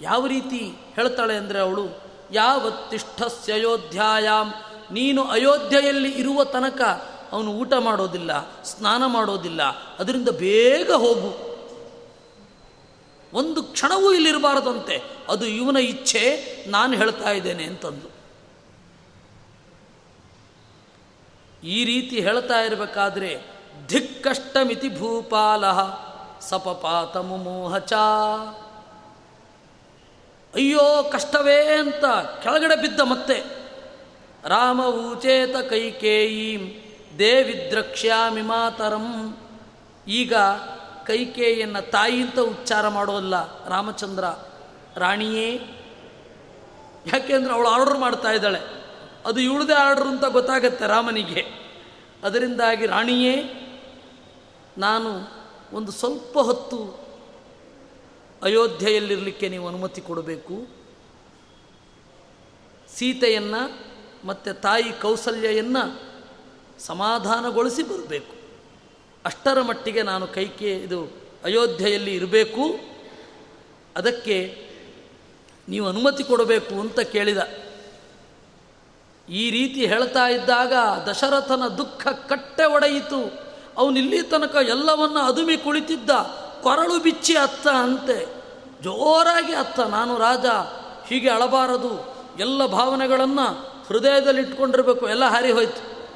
ಯಾವ ರೀತಿ ಹೇಳ್ತಾಳೆ ಅಂದರೆ ಅವಳು ಯಾವತ್ತಿಷ್ಠಸ್ಯ ಅಯೋಧ್ಯಾಯಾಮ್ ನೀನು ಅಯೋಧ್ಯೆಯಲ್ಲಿ ಇರುವ ತನಕ ಅವನು ಊಟ ಮಾಡೋದಿಲ್ಲ, ಸ್ನಾನ ಮಾಡೋದಿಲ್ಲ, ಅದರಿಂದ ಬೇಗ ಹೋಗು. ಒಂದು ಕ್ಷಣವೂ ಇಲ್ಲಿರಬಾರದಂತೆ. ಅದು ಇವನ ಇಚ್ಛೆ, ನಾನು ಹೇಳ್ತಾ ಇದ್ದೇನೆ ಅಂತಂದು. ಈ ರೀತಿ ಹೇಳ್ತಾ ಇರಬೇಕಾದ್ರೆ, ಧಿಕ್ಕಷ್ಟಮಿತಿ ಭೂಪಾಲ ಸಪಪಾತ ಮುಮೋಹಚ. ಅಯ್ಯೋ, ಕಷ್ಟವೇ ಅಂತ ಕೆಳಗಡೆ ಬಿದ್ದ ಮತ್ತೆ. ರಾಮ ಊಚೇತ ಕೈಕೇಯೀಂ, ದೇವಿದ್ರಕ್ಷ್ಯಾಮಿ ಮಾತರಂ. ಈಗ ಕೈಕೇಯನ್ನು ತಾಯಿ ಅಂತ ಉಚ್ಚಾರ ಮಾಡೋಲ್ಲ ರಾಮಚಂದ್ರ. ರಾಣಿಯೇ ಯಾಕೆಂದ್ರೆ ಅವಳು ಆರ್ಡ್ರ್ ಮಾಡ್ತಾ ಇದ್ದಾಳೆ. ಅದು ಇವಳದೇ ಆರ್ಡ್ರ್ ಅಂತ ಗೊತ್ತಾಗತ್ತೆ ರಾಮನಿಗೆ. ಅದರಿಂದಾಗಿ ರಾಣಿಯೇ, ನಾನು ಒಂದು ಸ್ವಲ್ಪ ಹೊತ್ತು ಅಯೋಧ್ಯೆಯಲ್ಲಿರಲಿಕ್ಕೆ ನೀವು ಅನುಮತಿ ಕೊಡಬೇಕು. ಸೀತೆಯನ್ನು ಮತ್ತು ತಾಯಿ ಕೌಸಲ್ಯನ್ನು ಸಮಾಧಾನಗೊಳಿಸಿ ಬರಬೇಕು. ಅಷ್ಟರ ಮಟ್ಟಿಗೆ ನಾನು ಕೈಕೆ ಇದು ಅಯೋಧ್ಯೆಯಲ್ಲಿ ಇರಬೇಕು. ಅದಕ್ಕೆ ನೀವು ಅನುಮತಿ ಕೊಡಬೇಕು ಅಂತ ಕೇಳಿದ. ಈ ರೀತಿ ಹೇಳ್ತಾ ಇದ್ದಾಗ ದಶರಥನ ದುಃಖ ಕಟ್ಟೆ ಒಡೆಯಿತು. ಅವನಿಲ್ಲಿ ತನಕ ಎಲ್ಲವನ್ನ ಅದುಮಿ ಕುಳಿತಿದ್ದ. ಕೊರಳು ಬಿಚ್ಚಿ ಅತ್ತ ಅಂತೆ. ಜೋರಾಗಿ ಅತ್ತ. ನಾನು ರಾಜ, ಹೀಗೆ ಅಳಬಾರದು. ಎಲ್ಲ ಭಾವನೆಗಳನ್ನು ಹೃದಯದಲ್ಲಿ ಇಟ್ಕೊಂಡಿರಬೇಕು ಎಲ್ಲ ಹಾರಿ ಹೋಯ್ತು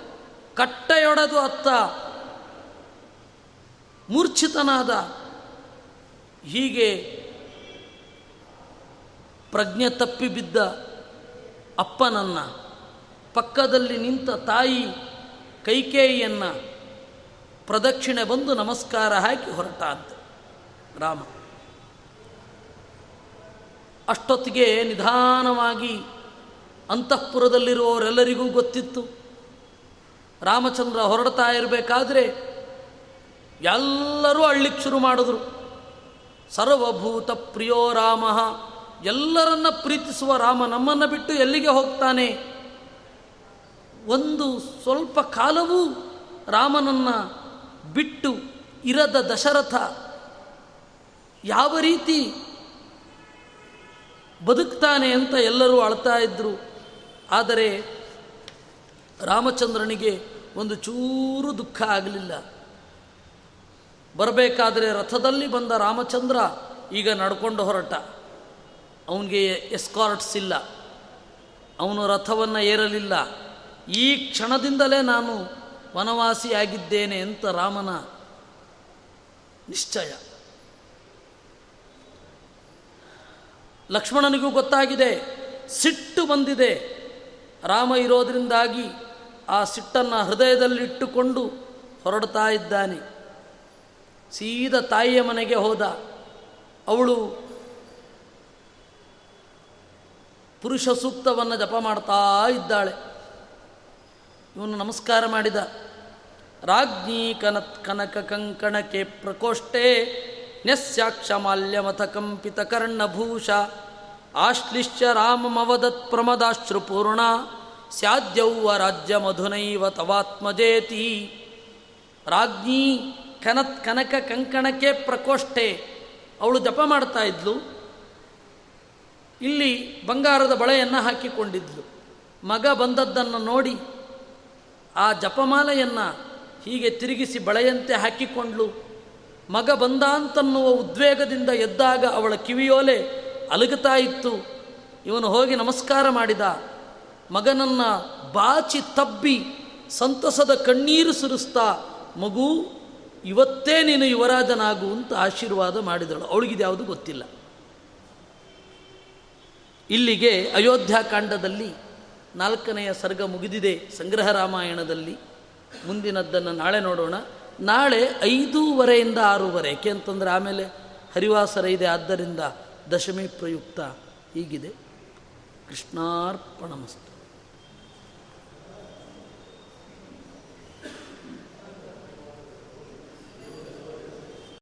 ಕಟ್ಟೆಯೊಡೆದು ಅತ್ತ. ಮೂರ್ಛಿತನಾದ, ಹೀಗೆ ಪ್ರಜ್ಞೆ ತಪ್ಪಿ ಬಿದ್ದ ಅಪ್ಪನನ್ನ, ಪಕ್ಕದಲ್ಲಿ ನಿಂತ ತಾಯಿ ಕೈಕೇಯಿಯನ್ನು ಪ್ರದಕ್ಷಿಣೆ ಬಂದು ನಮಸ್ಕಾರ ಹಾಕಿ ಹೊರಟ ಅಂತ ರಾಮ. ಅಷ್ಟೊತ್ತಿಗೆ ನಿಧಾನವಾಗಿ ಅಂತಃಪುರದಲ್ಲಿರುವವರೆಲ್ಲರಿಗೂ ಗೊತ್ತಿತ್ತು. ರಾಮಚಂದ್ರ ಹೊರಡ್ತಾ ಇರಬೇಕಾದ್ರೆ ಎಲ್ಲರೂ ಅಳ್ಳಿಕ್ಕೆ ಶುರು ಮಾಡಿದ್ರು. ಸರ್ವಭೂತ ಪ್ರಿಯೋ ರಾಮ, ಎಲ್ಲರನ್ನ ಪ್ರೀತಿಸುವ ರಾಮ ನಮ್ಮನ್ನು ಬಿಟ್ಟು ಎಲ್ಲಿಗೆ ಹೋಗ್ತಾನೆ? ಒಂದು ಸ್ವಲ್ಪ ಕಾಲವೂ ರಾಮನನ್ನು ಬಿಟ್ಟು ಇರದ ದಶರಥ ಯಾವ ರೀತಿ ಬದುಕ್ತಾನೆ ಅಂತ ಎಲ್ಲರೂ ಅಳ್ತಾ ಇದ್ದರು ಆದರೆ ರಾಮಚಂದ್ರನಿಗೆ ಒಂದು ಚೂರು ದುಃಖ ಆಗಲಿಲ್ಲ. ಬರಬೇಕಾದರೆ ರಥದಲ್ಲಿ ಬಂದ ರಾಮಚಂದ್ರ ಈಗ ನಡ್ಕೊಂಡು ಹೊರಟ. ಅವನಿಗೆ ಎಸ್ಕಾರ್ಟ್ಸ್ ಇಲ್ಲ. ಅವನು ರಥವನ್ನು ಏರಲಿಲ್ಲ. ಈ ಕ್ಷಣದಿಂದಲೇ ನಾನು ವನವಾಸಿಯಾಗಿದ್ದೇನೆ ಅಂತ ರಾಮನ ನಿಶ್ಚಯ. ಲಕ್ಷ್ಮಣನಿಗೂ ಗೊತ್ತಾಗಿದೆ, ಸಿಟ್ಟು ಬಂದಿದೆ. ರಾಮ ಇರೋದರಿಂದಾಗಿ ಆ ಸಿಟ್ಟನ್ನು ಹೃದಯದಲ್ಲಿಟ್ಟುಕೊಂಡು ಹೊರಡ್ತಾ ಇದ್ದಾನೆ. ಸೀದ ತಾಯಿಯ ಮನೆಗೆ ಹೋದ. ಅವಳು ಪುರುಷ ಸೂಕ್ತವನ್ನು ಜಪ ಮಾಡ್ತಾ ಇದ್ದಾಳೆ. ಇವನು ನಮಸ್ಕಾರ ಮಾಡಿದ. ರಾಜ್ಞಿ ಕನತ್ ಕನಕ ಕಂಕಣಕ್ಕೆ ಪ್ರಕೋಷ್ಠೆ ನ್ಯಸ್ಯಾಕ್ಷ ಮಾಲ್ಯಮಥ ಕಂಪಿತ ಕರ್ಣಭೂಷ ಆಶ್ಲಿಷ್ಯ ರಾಮಮವದತ್ ಪ್ರಮದಾಶ್ರುಪೂರ್ಣ ಸ್ಯಾದ್ಯೌವ ರಾಜ್ಯ ಮಧುನೈವ ತವಾತ್ಮಜೇತಿ. ರಾಜ್ಞಿ ಕನತ್ ಕನಕ ಕಂಕಣಕ್ಕೆ ಪ್ರಕೋಷ್ಠೆ. ಅವಳು ಜಪ ಮಾಡ್ತಾ ಇದ್ಲು. ಇಲ್ಲಿ ಬಂಗಾರದ ಬಳೆಯನ್ನು ಹಾಕಿಕೊಂಡಿದ್ಲು. ಮಗ ಬಂದದ್ದನ್ನು ನೋಡಿ ಆ ಜಪಮಾಲೆಯನ್ನು ಹೀಗೆ ತಿರುಗಿಸಿ ಬಳೆಯಂತೆ ಹಾಕಿಕೊಂಡ್ಲು ಮಗ ಬಂದ ಅಂತನ್ನುವ ಉದ್ವೇಗದಿಂದ ಎದ್ದಾಗ ಅವಳ ಕಿವಿಯೋಲೆ ಅಲುಗುತ್ತಾ ಇತ್ತು. ಇವನು ಹೋಗಿ ನಮಸ್ಕಾರ ಮಾಡಿದ. ಮಗನನ್ನು ಬಾಚಿ ತಬ್ಬಿ ಸಂತಸದ ಕಣ್ಣೀರು ಸುರಿಸ್ತಾ, ಮಗು ಇವತ್ತೇ ನೀನು ಯುವರಾಜನಾಗು ಅಂತ ಆಶೀರ್ವಾದ ಮಾಡಿದಳು. ಅವಳಿಗಿದ್ಯಾವುದು ಗೊತ್ತಿಲ್ಲ. ಇಲ್ಲಿಗೆ ಅಯೋಧ್ಯಾಕಾಂಡದಲ್ಲಿ ನಾಲ್ಕನೆಯ ಸರ್ಗ ಮುಗಿದಿದೆ ಸಂಗ್ರಹ ರಾಮಾಯಣದಲ್ಲಿ. ಮುಂದಿನದ್ದನ್ನು ನಾಳೆ ನೋಡೋಣ. ನಾಳೆ ಐದೂವರೆಯಿಂದ ಆರೂವರೆ. ಏಕೆ ಅಂತಂದರೆ ಆಮೇಲೆ ಹರಿವಾಸರ ಇದೆ, ಆದ್ದರಿಂದ ದಶಮಿ ಪ್ರಯುಕ್ತ ಹೀಗಿದೆ. ಕೃಷ್ಣಾರ್ಪಣಮಸ್ತು.